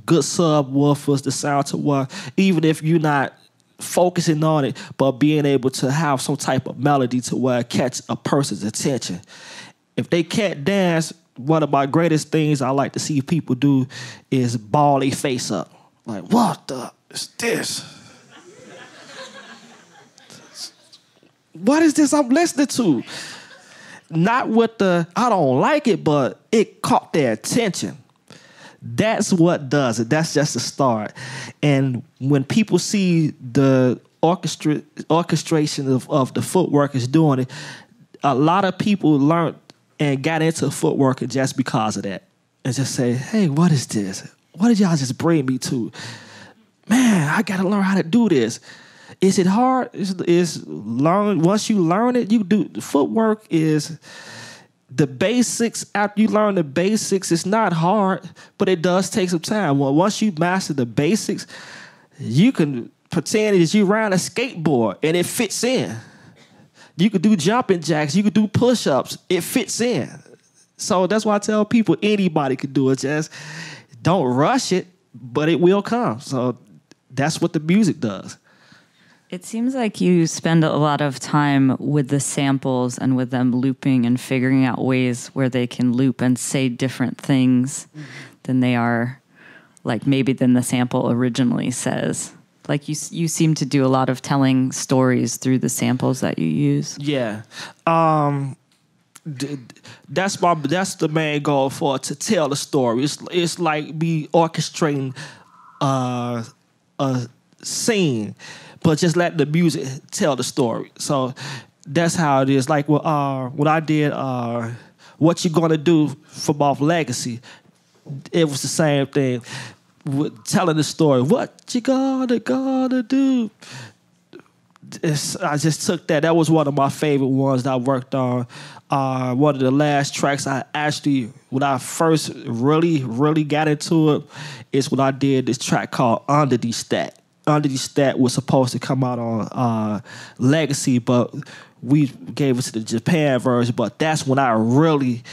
Speaker 4: good subwoofers, the sound to what, even if you're not focusing on it, but being able to have some type of melody to where it catch a person's attention. If they can't dance, one of my greatest things I like to see people do is ball a face up. Like, what the is this? what is this I'm listening to? Not with the I don't like it, but it caught their attention. That's what does it. That's just the start. And when people see the orchestra orchestration of, of the footwork is doing it, a lot of people learned and got into footwork just because of that. And just say, hey, what is this? What did y'all just bring me to? Man, I gotta learn how to do this. Is it hard? Is, is learn once you learn it, you do footwork is the basics after you learn the basics it's not hard but it does take some time well once you master the basics you can pretend as you ride a skateboard and it fits in you could do jumping jacks you could do push-ups. It fits in. So that's why i tell people anybody could do it just don't rush it but it will come. So that's what the music does.
Speaker 3: It seems like you spend a lot of time with the samples and with them looping and figuring out ways where they can loop and say different things mm-hmm. than they are like maybe than the sample originally says. Like you you seem to do a lot of telling stories through the samples that you use.
Speaker 4: Yeah. Um that's my that's the main goal for to tell the story. It's it's like me orchestrating uh, a scene but just let the music tell the story. So that's how it is. Like uh, when I did uh, what you gonna do for off legacy, it was the same thing. Telling the story, what you gonna gonna do? It's, I just took that. That was one of my favorite ones that I worked on. Uh, one of the last tracks I actually, when I first really, really got into it, is when I did this track called Under the Stat. under the stat was supposed to come out on uh, Legacy, but we gave it to the Japan version. But that's when I really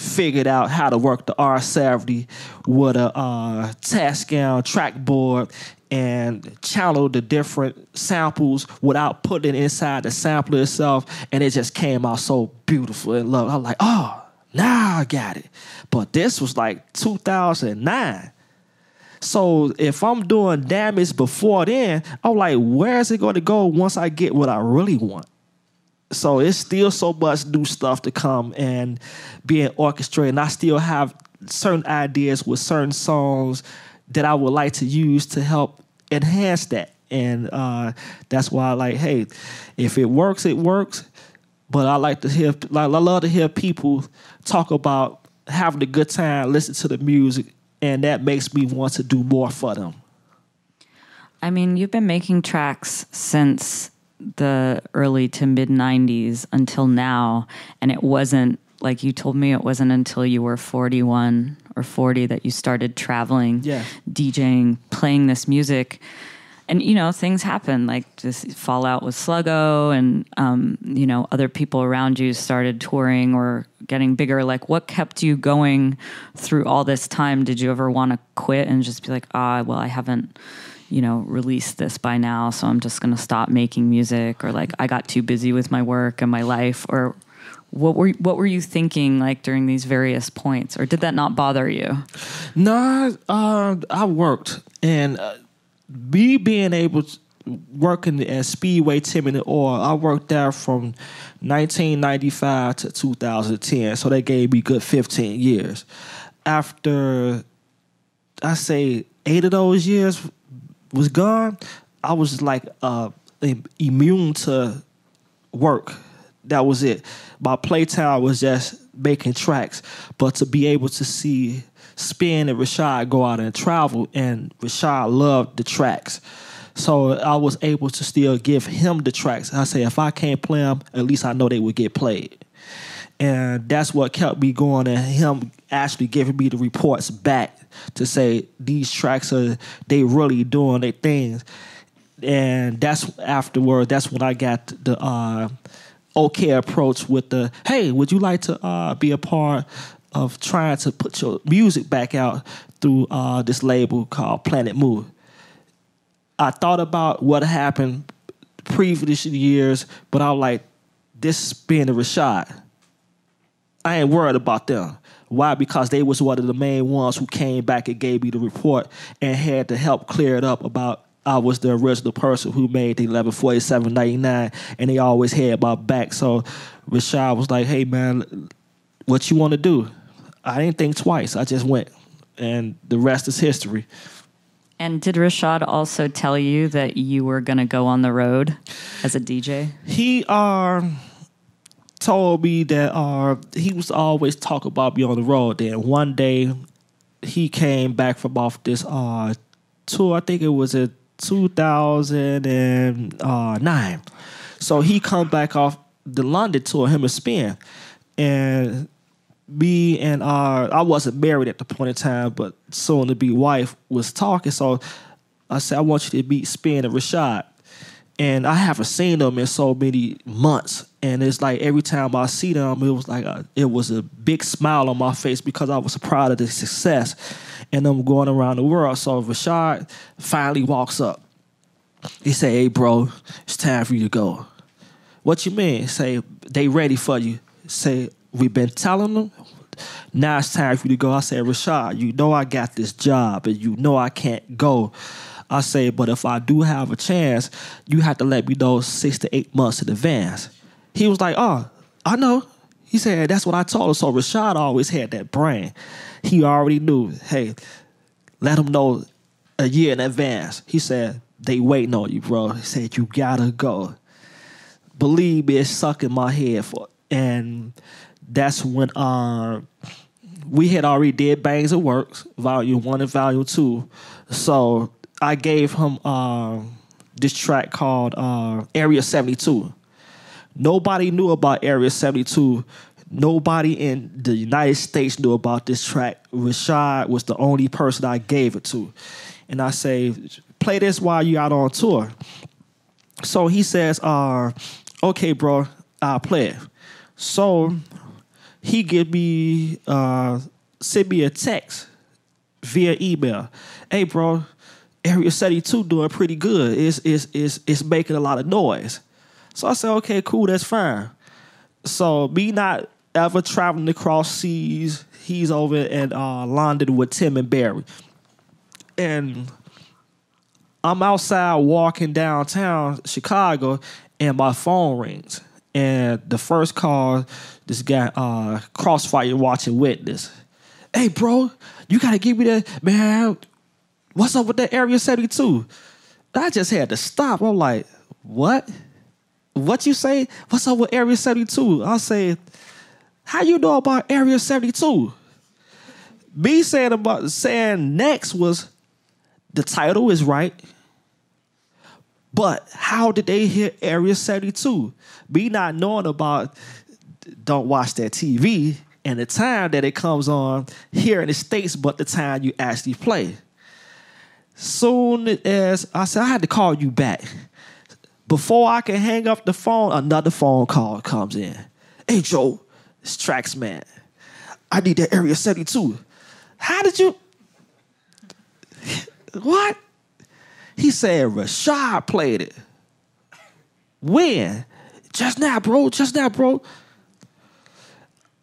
Speaker 4: figured out how to work the R70 with a uh, Tascam track board and channel the different samples without putting it inside the sampler itself. And it just came out so beautiful and lovely. I'm like, oh, now I got it. But this was like 2009. So if I'm doing damage before then, I'm like, where is it going to go once I get what I really want? So it's still so much new stuff to come and being orchestrated. And I still have certain ideas with certain songs that I would like to use to help enhance that. And uh, that's why I like, hey, if it works, it works. But I like to hear, like, I love to hear people talk about having a good time, listen to the music, and that makes me want to do more for them.
Speaker 3: I mean, you've been making tracks since the early to mid 90s until now, and it wasn't like you told me it wasn't until you were 41 or 40 that you started traveling,
Speaker 4: yeah.
Speaker 3: DJing, playing this music. And you know things happen like this fallout with Sluggo, and um, you know other people around you started touring or getting bigger. Like, what kept you going through all this time? Did you ever want to quit and just be like, ah, well, I haven't you know, released this by now, so I'm just going to stop making music, or like I got too busy with my work and my life, or what were what were you thinking like during these various points, or did that not bother you?
Speaker 4: No, uh, I worked, and uh, me being able to working at Speedway and Oil, I worked there from 1995 to 2010, so they gave me good 15 years. After I say eight of those years was gone, I was like uh, immune to work. That was it. My playtime was just making tracks, but to be able to see Spin and Rashad go out and travel, and Rashad loved the tracks. So I was able to still give him the tracks. I say, if I can't play them, at least I know they would get played. And that's what kept me going, and him actually giving me the reports back to say these tracks are they really doing their things. And that's afterward. That's when I got the uh, okay approach with the hey, would you like to uh, be a part of trying to put your music back out through uh, this label called Planet Mu? I thought about what happened previous years, but I was like, this being a Rashad. I ain't worried about them. Why? Because they was one of the main ones who came back and gave me the report and had to help clear it up about I was the original person who made the eleven forty seven ninety nine, and they always had my back. So Rashad was like, "Hey man, what you want to do?" I didn't think twice. I just went, and the rest is history.
Speaker 3: And did Rashad also tell you that you were going to go on the road as a DJ?
Speaker 4: He um. Uh, told me that uh, he was always talk about me on the road. Then one day he came back from off this uh, tour. I think it was in 2009. So he come back off the London tour, him and Spin. And me and uh, I wasn't married at the point in time, but soon to be wife was talking. So I said, I want you to meet Spin and Rashad and I haven't seen them in so many months. And it's like every time I see them, it was like a, it was a big smile on my face because I was proud of the success, and them going around the world. So Rashad finally walks up. He say, "Hey, bro, it's time for you to go." What you mean? Say they ready for you. Say we've been telling them. Now it's time for you to go. I said, Rashad, you know I got this job, and you know I can't go I say, but if I do have a chance, you have to let me know six to eight months in advance. He was like, oh, I know. He said, that's what I told him. So Rashad always had that brain. He already knew, hey, let him know a year in advance. He said, they waiting on you, bro. He said, you gotta go. Believe me, it's sucking my head for and that's when uh, we had already did Bangs and Works, volume one and volume two. So I gave him uh, this track called uh, Area 72. Nobody knew about Area 72. Nobody in the United States knew about this track. Rashad was the only person I gave it to. And I say, play this while you out on tour. So he says, uh, okay, bro, I'll play it. So he give me, uh, send me a text via email. Hey, bro, Area 72 doing pretty good. It's, it's, it's, it's making a lot of noise. So I said, okay, cool, that's fine. So me not ever traveling across seas, he's over in uh, London with Tim and Barry. and I'm outside walking downtown Chicago, and my phone rings. And the first call, this guy, uh, Crossfire watching witness. Hey, bro, you gotta give me that man. What's up with that Area 72? I just had to stop. I'm like, what? What you say? What's up with Area 72? I say, how you know about Area 72? Me saying about saying next was the title is right. But how did they hit Area 72? Me not knowing about don't watch that TV and the time that it comes on here in the States, but the time you actually play. Soon as I said, I had to call you back. Before I can hang up the phone, another phone call comes in. Hey, Joe, it's Traxman. I need that Area 72. How did you? what? He said Rashad played it. When? Just now, bro. Just now, bro.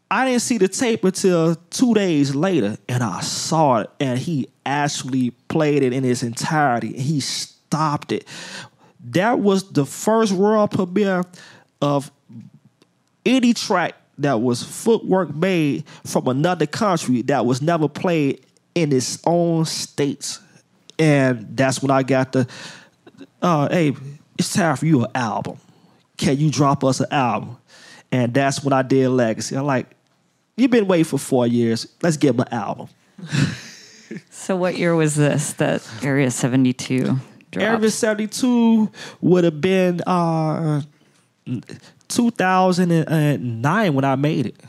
Speaker 4: I didn't see the tape until two days later, and I saw it, and he actually played it in its entirety. And he stopped it. That was the first world premiere of any track that was footwork made from another country that was never played in its own states. And that's when I got the, uh, hey, it's time for you an album. Can you drop us an album? And that's when I did Legacy. I'm like, you've been waiting for four years. Let's get an album.
Speaker 3: so what year was this that Area 72 dropped?
Speaker 4: Area 72 would have been uh, 2009 when I made it.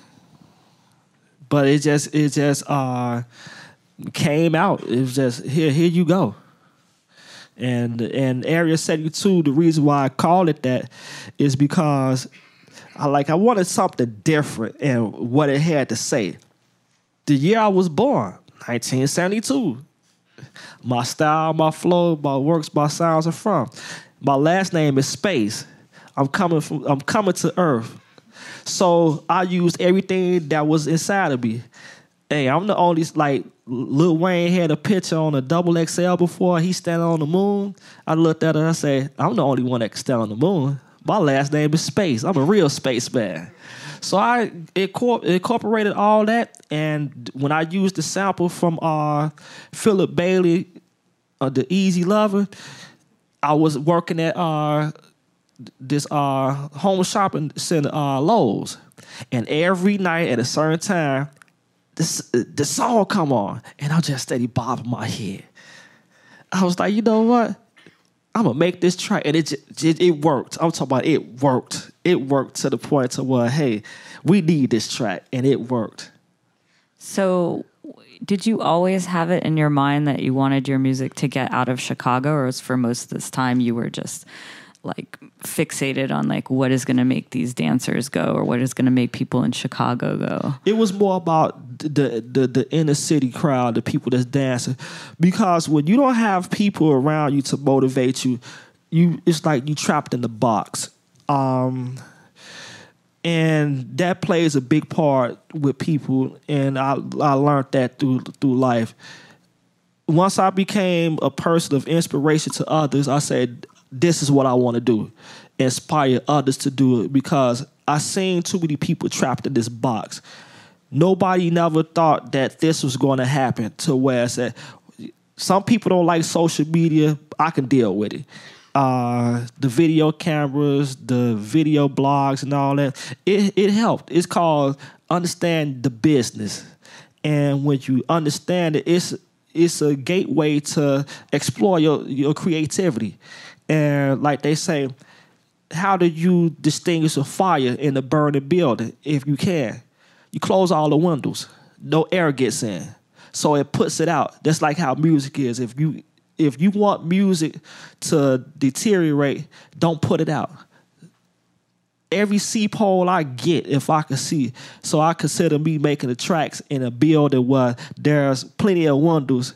Speaker 4: But it just it just uh, came out. It was just here here you go. And and Area 72, the reason why I call it that is because I like I wanted something different and what it had to say. The year I was born, 1972. My style, my flow, my works, my sounds are from. My last name is Space. I'm coming from I'm coming to Earth. So I used everything that was inside of me. Hey, I'm the only like Lil Wayne had a picture on a double XL before he standing on the moon. I looked at and I said, I'm the only one that can stand on the moon. My last name is Space. I'm a real space man. So I incorporated all that, and when I used the sample from uh, Philip Bailey, uh, the Easy Lover, I was working at uh, this uh home shopping center uh Lowe's. And every night at a certain time, this the song come on. And I'm just steady bobbing my head. I was like, you know what? I'm gonna make this track, and it, it it worked. I'm talking about it worked. It worked to the point to where, hey, we need this track, and it worked.
Speaker 3: So, did you always have it in your mind that you wanted your music to get out of Chicago, or was for most of this time you were just like fixated on like what is going to make these dancers go or what is going to make people in Chicago go.
Speaker 4: It was more about the, the the inner city crowd, the people that's dancing, because when you don't have people around you to motivate you, you it's like you trapped in the box. Um, and that plays a big part with people, and I I learned that through through life. Once I became a person of inspiration to others, I said, this is what I want to do. Inspire others to do it because I seen too many people trapped in this box. Nobody never thought that this was going to happen to where I said, some people don't like social media. I can deal with it. Uh, the video cameras, the video blogs, and all that. It it helped. It's called understand the business, and when you understand it, it's it's a gateway to explore your your creativity. And like they say, how do you distinguish a fire in a burning building if you can? You close all the windows, no air gets in. So it puts it out. That's like how music is. If you if you want music to deteriorate, don't put it out. Every C pole I get, if I can see, so I consider me making the tracks in a building where there's plenty of windows,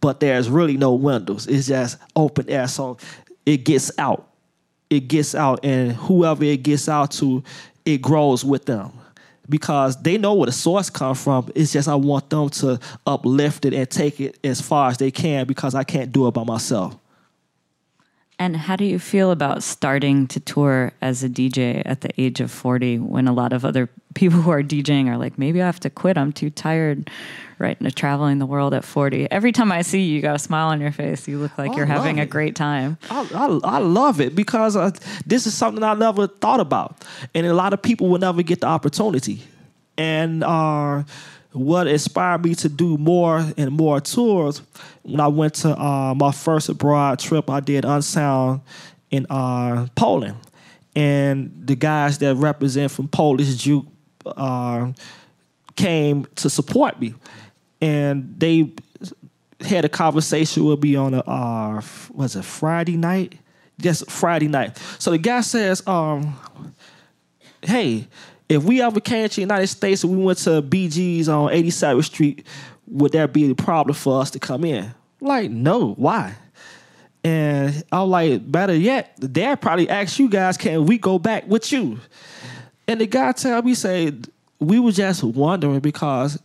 Speaker 4: but there's really no windows. It's just open air. So it gets out. It gets out, and whoever it gets out to, it grows with them. because they know where the source comes from. It's just I want them to uplift it and take it as far as they can because I can't do it by myself.
Speaker 3: And how do you feel about starting to tour as a DJ at the age of 40 when a lot of other people who are DJing are like, maybe I have to quit. I'm too tired right into traveling the world at 40. Every time I see you, you got a smile on your face. You look like I you're having it. a great time.
Speaker 4: I, I, I love it because uh, this is something I never thought about. And a lot of people will never get the opportunity. And uh, what inspired me to do more and more tours when I went to uh, my first abroad trip, I did Unsound in uh, Poland. And the guys that represent from Polish Juke uh, came to support me. And they had a conversation with me on a, uh, was it Friday night? Yes, Friday night. So the guy says, um, hey, if we ever came to the United States and we went to BG's on 87th Street, would that be a problem for us to come in? Like, no, why? And I'm like, better yet, the dad probably asked you guys, can we go back with you? And the guy tell me, say, we were just wondering because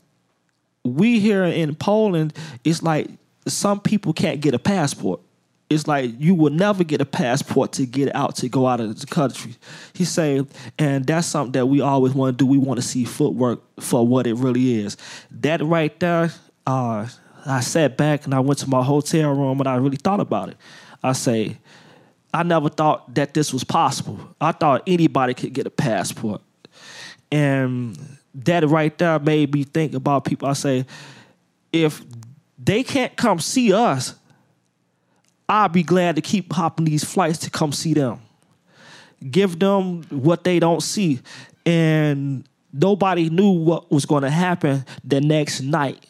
Speaker 4: we here in Poland, it's like some people can't get a passport it's like you will never get a passport to get out to go out of the country. He said, and that's something that we always want to do. We want to see footwork for what it really is. That right there, uh, I sat back and I went to my hotel room and I really thought about it. I say, I never thought that this was possible. I thought anybody could get a passport. And that right there made me think about people. I say, if they can't come see us, I'll be glad to keep hopping these flights to come see them. Give them what they don't see. And nobody knew what was going to happen the next night.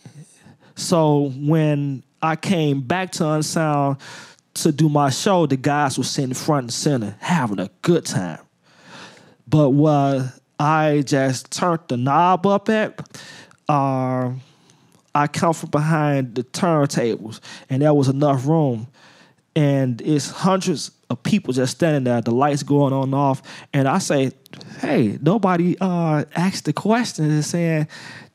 Speaker 4: So when I came back to Unsound to do my show, the guys were sitting front and center, having a good time. But what I just turned the knob up at, uh, I come from behind the turntables, and there was enough room and it's hundreds of people just standing there, the lights going on and off. And I say, hey, nobody uh, asked the question and saying,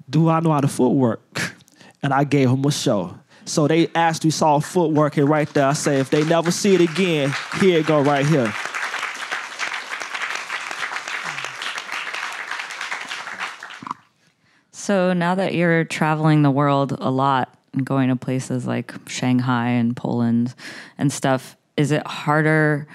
Speaker 4: do I know how to footwork? And I gave them a show. So they actually saw footwork and right there. I say, if they never see it again, here it go right here.
Speaker 3: So now that you're traveling the world a lot, and going to places like Shanghai and Poland and stuff, is it harder?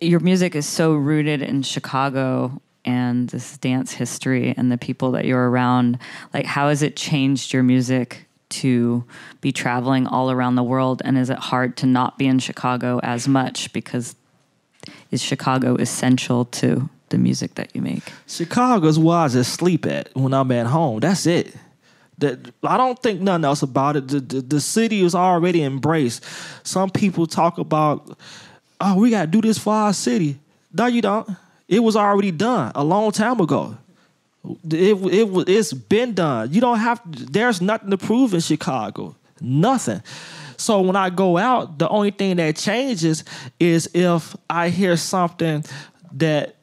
Speaker 3: Your music is so rooted in Chicago and this dance history and the people that you're around. Like, how has it changed your music to be traveling all around the world? And is it hard to not be in Chicago as much because is Chicago essential to the music that you make?
Speaker 4: Chicago's where I just sleep at when I'm at home. That's it. That I don't think nothing else about it. The, the, the city is already embraced. Some people talk about, oh, we got to do this for our city. No, you don't. It was already done a long time ago. It, it, it's been done. You don't have, there's nothing to prove in Chicago. Nothing. So when I go out, the only thing that changes is if I hear something that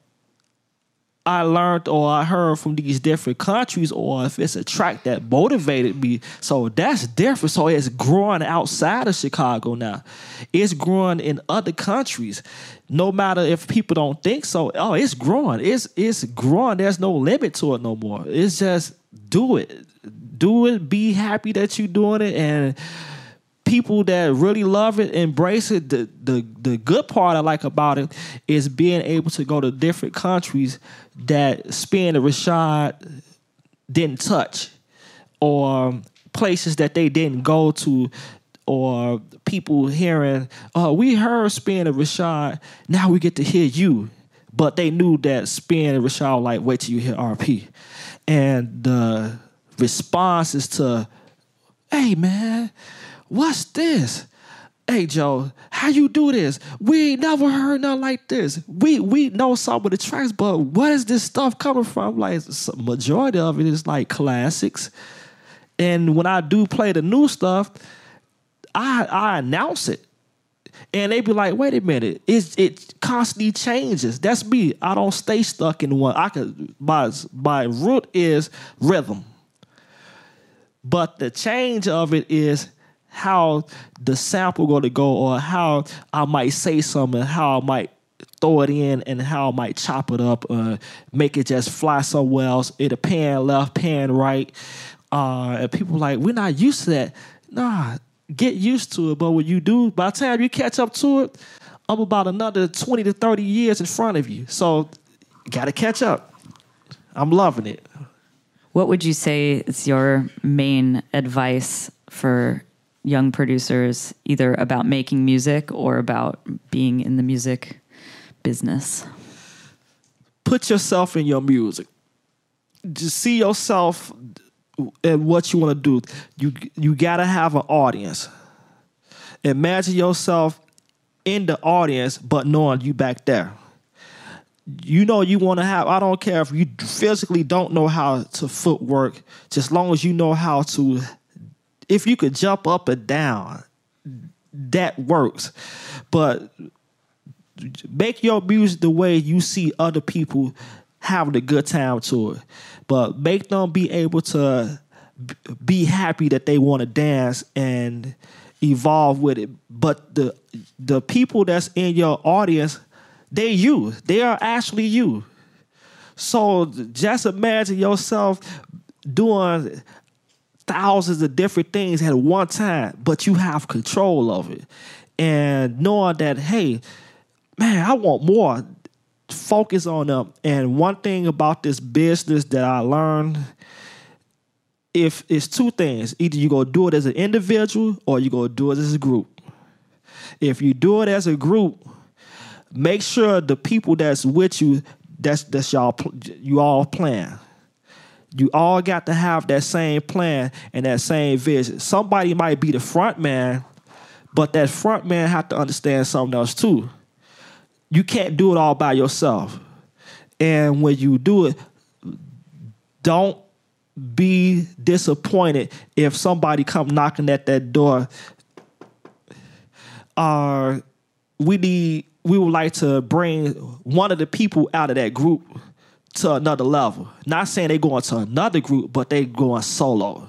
Speaker 4: I learned or I heard from these different countries, or if it's a track that motivated me. So that's different. So it's growing outside of Chicago now. It's growing in other countries. No matter if people don't think so, oh, it's growing. It's it's growing. There's no limit to it no more. It's just do it. Do it. Be happy that you're doing it and people that really love it, embrace it. The the the good part I like about it is being able to go to different countries that Spin and Rashad didn't touch, or places that they didn't go to, or people hearing, "Oh, we heard Spin and Rashad. Now we get to hear you." But they knew that Spin and Rashad like, "Wait till you hear RP," and the response is to, "Hey, man." What's this? Hey Joe, how you do this? We ain't never heard nothing like this. We we know some of the tracks, but what is this stuff coming from? Like majority of it is like classics. And when I do play the new stuff, I I announce it. And they be like, wait a minute, it it constantly changes. That's me. I don't stay stuck in one. I could my my root is rhythm. But the change of it is how the sample gonna go or how I might say something, how I might throw it in and how I might chop it up, uh, make it just fly somewhere else. It'll pan left, pan right. Uh, and people like, we're not used to that. Nah, get used to it. But when you do, by the time you catch up to it, I'm about another 20 to 30 years in front of you. So gotta catch up. I'm loving it.
Speaker 3: What would you say is your main advice for young producers, either about making music or about being in the music business?
Speaker 4: Put yourself in your music. Just see yourself and what you want to do. You you gotta have an audience. Imagine yourself in the audience, but knowing you back there. You know you want to have. I don't care if you physically don't know how to footwork, just long as you know how to. If you could jump up and down, that works. But make your music the way you see other people having a good time to it. But make them be able to be happy that they want to dance and evolve with it. But the the people that's in your audience, they you. They are actually you. So just imagine yourself doing thousands of different things at one time, but you have control of it. And knowing that, hey, man, I want more. Focus on them. And one thing about this business that I learned, if it's two things, either you go do it as an individual or you go do it as a group. If you do it as a group, make sure the people that's with you, that's that's y'all you all plan. You all got to have that same plan and that same vision. Somebody might be the front man, but that front man have to understand something else too you can't do it all by yourself. And when you do it, don't be disappointed if somebody come knocking at that door. Uh, we need we would like to bring one of the people out of that group to another level. Not saying they going to another group, but they going solo.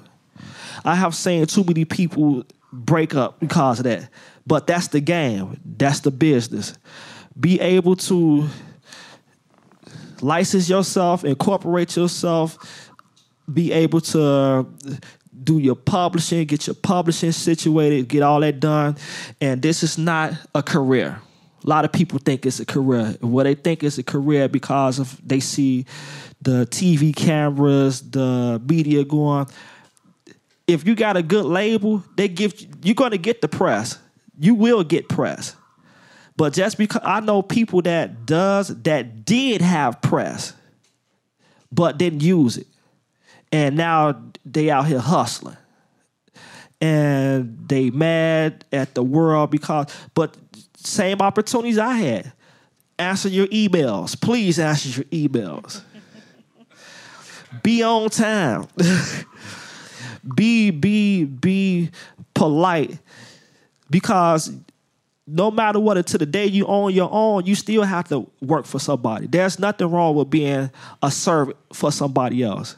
Speaker 4: I have seen too many people break up because of that. But that's the game. That's the business be able to license yourself, incorporate yourself, be able to do your publishing, get your publishing situated, get all that done. And this is not a career. A lot of people think it's a career. What they think it's a career because of they see the TV cameras, the media going. If you got a good label, they give you're going to get the press. You will get press. But just because I know people that does that did have press, but didn't use it, and now they out here hustling, and they mad at the world because. But same opportunities I had. Answer your emails. Please answer your emails. be on time. be be be polite because no matter what, until the day you own your own, you still have to work for somebody. There's nothing wrong with being a servant for somebody else.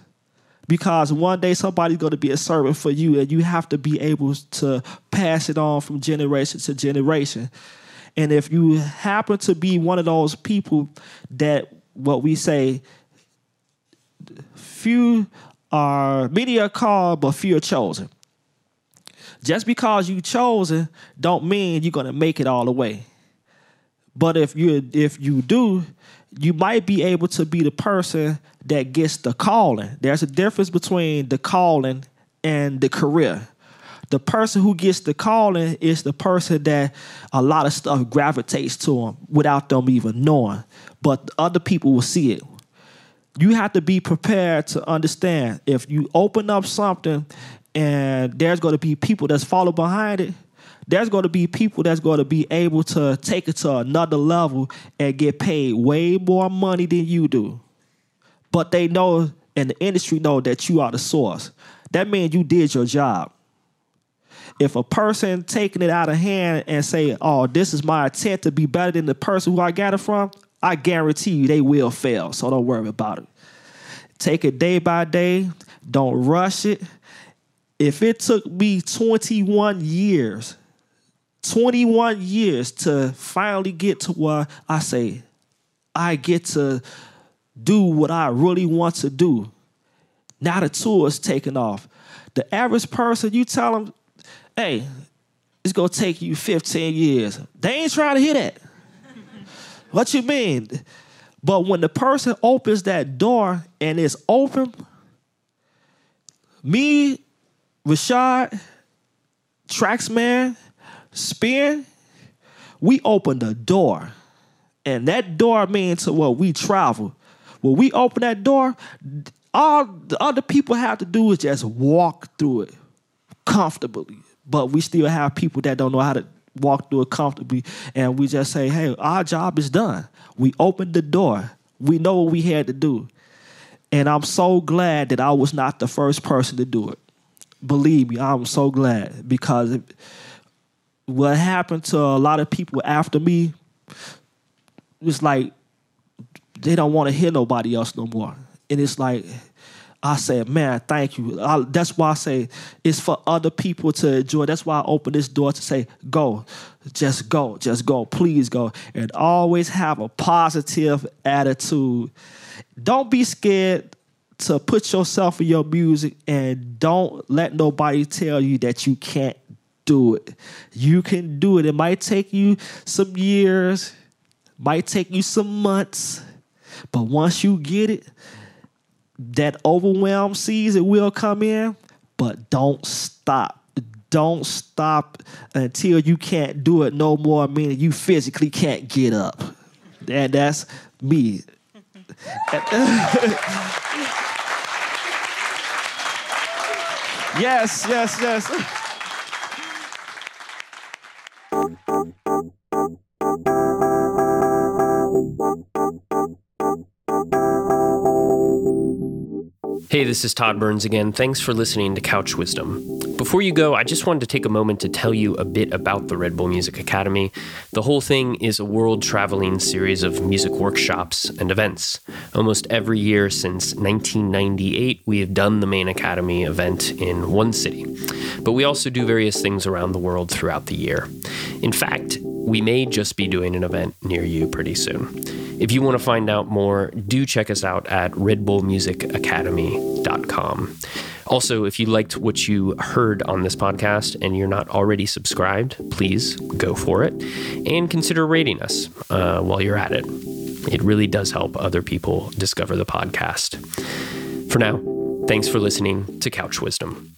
Speaker 4: Because one day somebody's going to be a servant for you, and you have to be able to pass it on from generation to generation. And if you happen to be one of those people that what we say, few are many are called, but few are chosen. Just because you chosen don't mean you're gonna make it all the way. But if you if you do, you might be able to be the person that gets the calling. There's a difference between the calling and the career. The person who gets the calling is the person that a lot of stuff gravitates to them without them even knowing. But other people will see it. You have to be prepared to understand if you open up something and there's going to be people that's follow behind it there's going to be people that's going to be able to take it to another level and get paid way more money than you do but they know and the industry know that you are the source that means you did your job if a person taking it out of hand and say, "Oh, this is my intent to be better than the person who I got it from," I guarantee you they will fail. So don't worry about it. Take it day by day. Don't rush it. If it took me 21 years, 21 years to finally get to where I say I get to do what I really want to do. Now the tour is taking off. The average person, you tell them, hey, it's gonna take you 15 years. They ain't trying to hear that. what you mean? But when the person opens that door and it's open, me, Rashad, Traxman, Spear, we open the door. And that door means to what we travel. When we open that door, all the other people have to do is just walk through it comfortably. But we still have people that don't know how to walk through it comfortably. And we just say, hey, our job is done. We opened the door. We know what we had to do. And I'm so glad that I was not the first person to do it. Believe me, I'm so glad because what happened to a lot of people after me was like they don't want to hear nobody else no more. And it's like I said, man, thank you. I, that's why I say it's for other people to enjoy. That's why I open this door to say, go, just go, just go, please go. And always have a positive attitude. Don't be scared to put yourself in your music and don't let nobody tell you that you can't do it. You can do it. It might take you some years, might take you some months, but once you get it, that overwhelm season will come in, but don't stop. Don't stop until you can't do it no more, meaning you physically can't get up. And that's me. yes, yes, yes.
Speaker 2: Hey, this is Todd Burns again. Thanks for listening to Couch Wisdom. Before you go, I just wanted to take a moment to tell you a bit about the Red Bull Music Academy. The whole thing is a world traveling series of music workshops and events. Almost every year since 1998, we have done the main Academy event in one city. But we also do various things around the world throughout the year. In fact, we may just be doing an event near you pretty soon. If you want to find out more, do check us out at redbullmusicacademy.com. Also, if you liked what you heard on this podcast and you're not already subscribed, please go for it and consider rating us uh, while you're at it. It really does help other people discover the podcast. For now, thanks for listening to Couch Wisdom.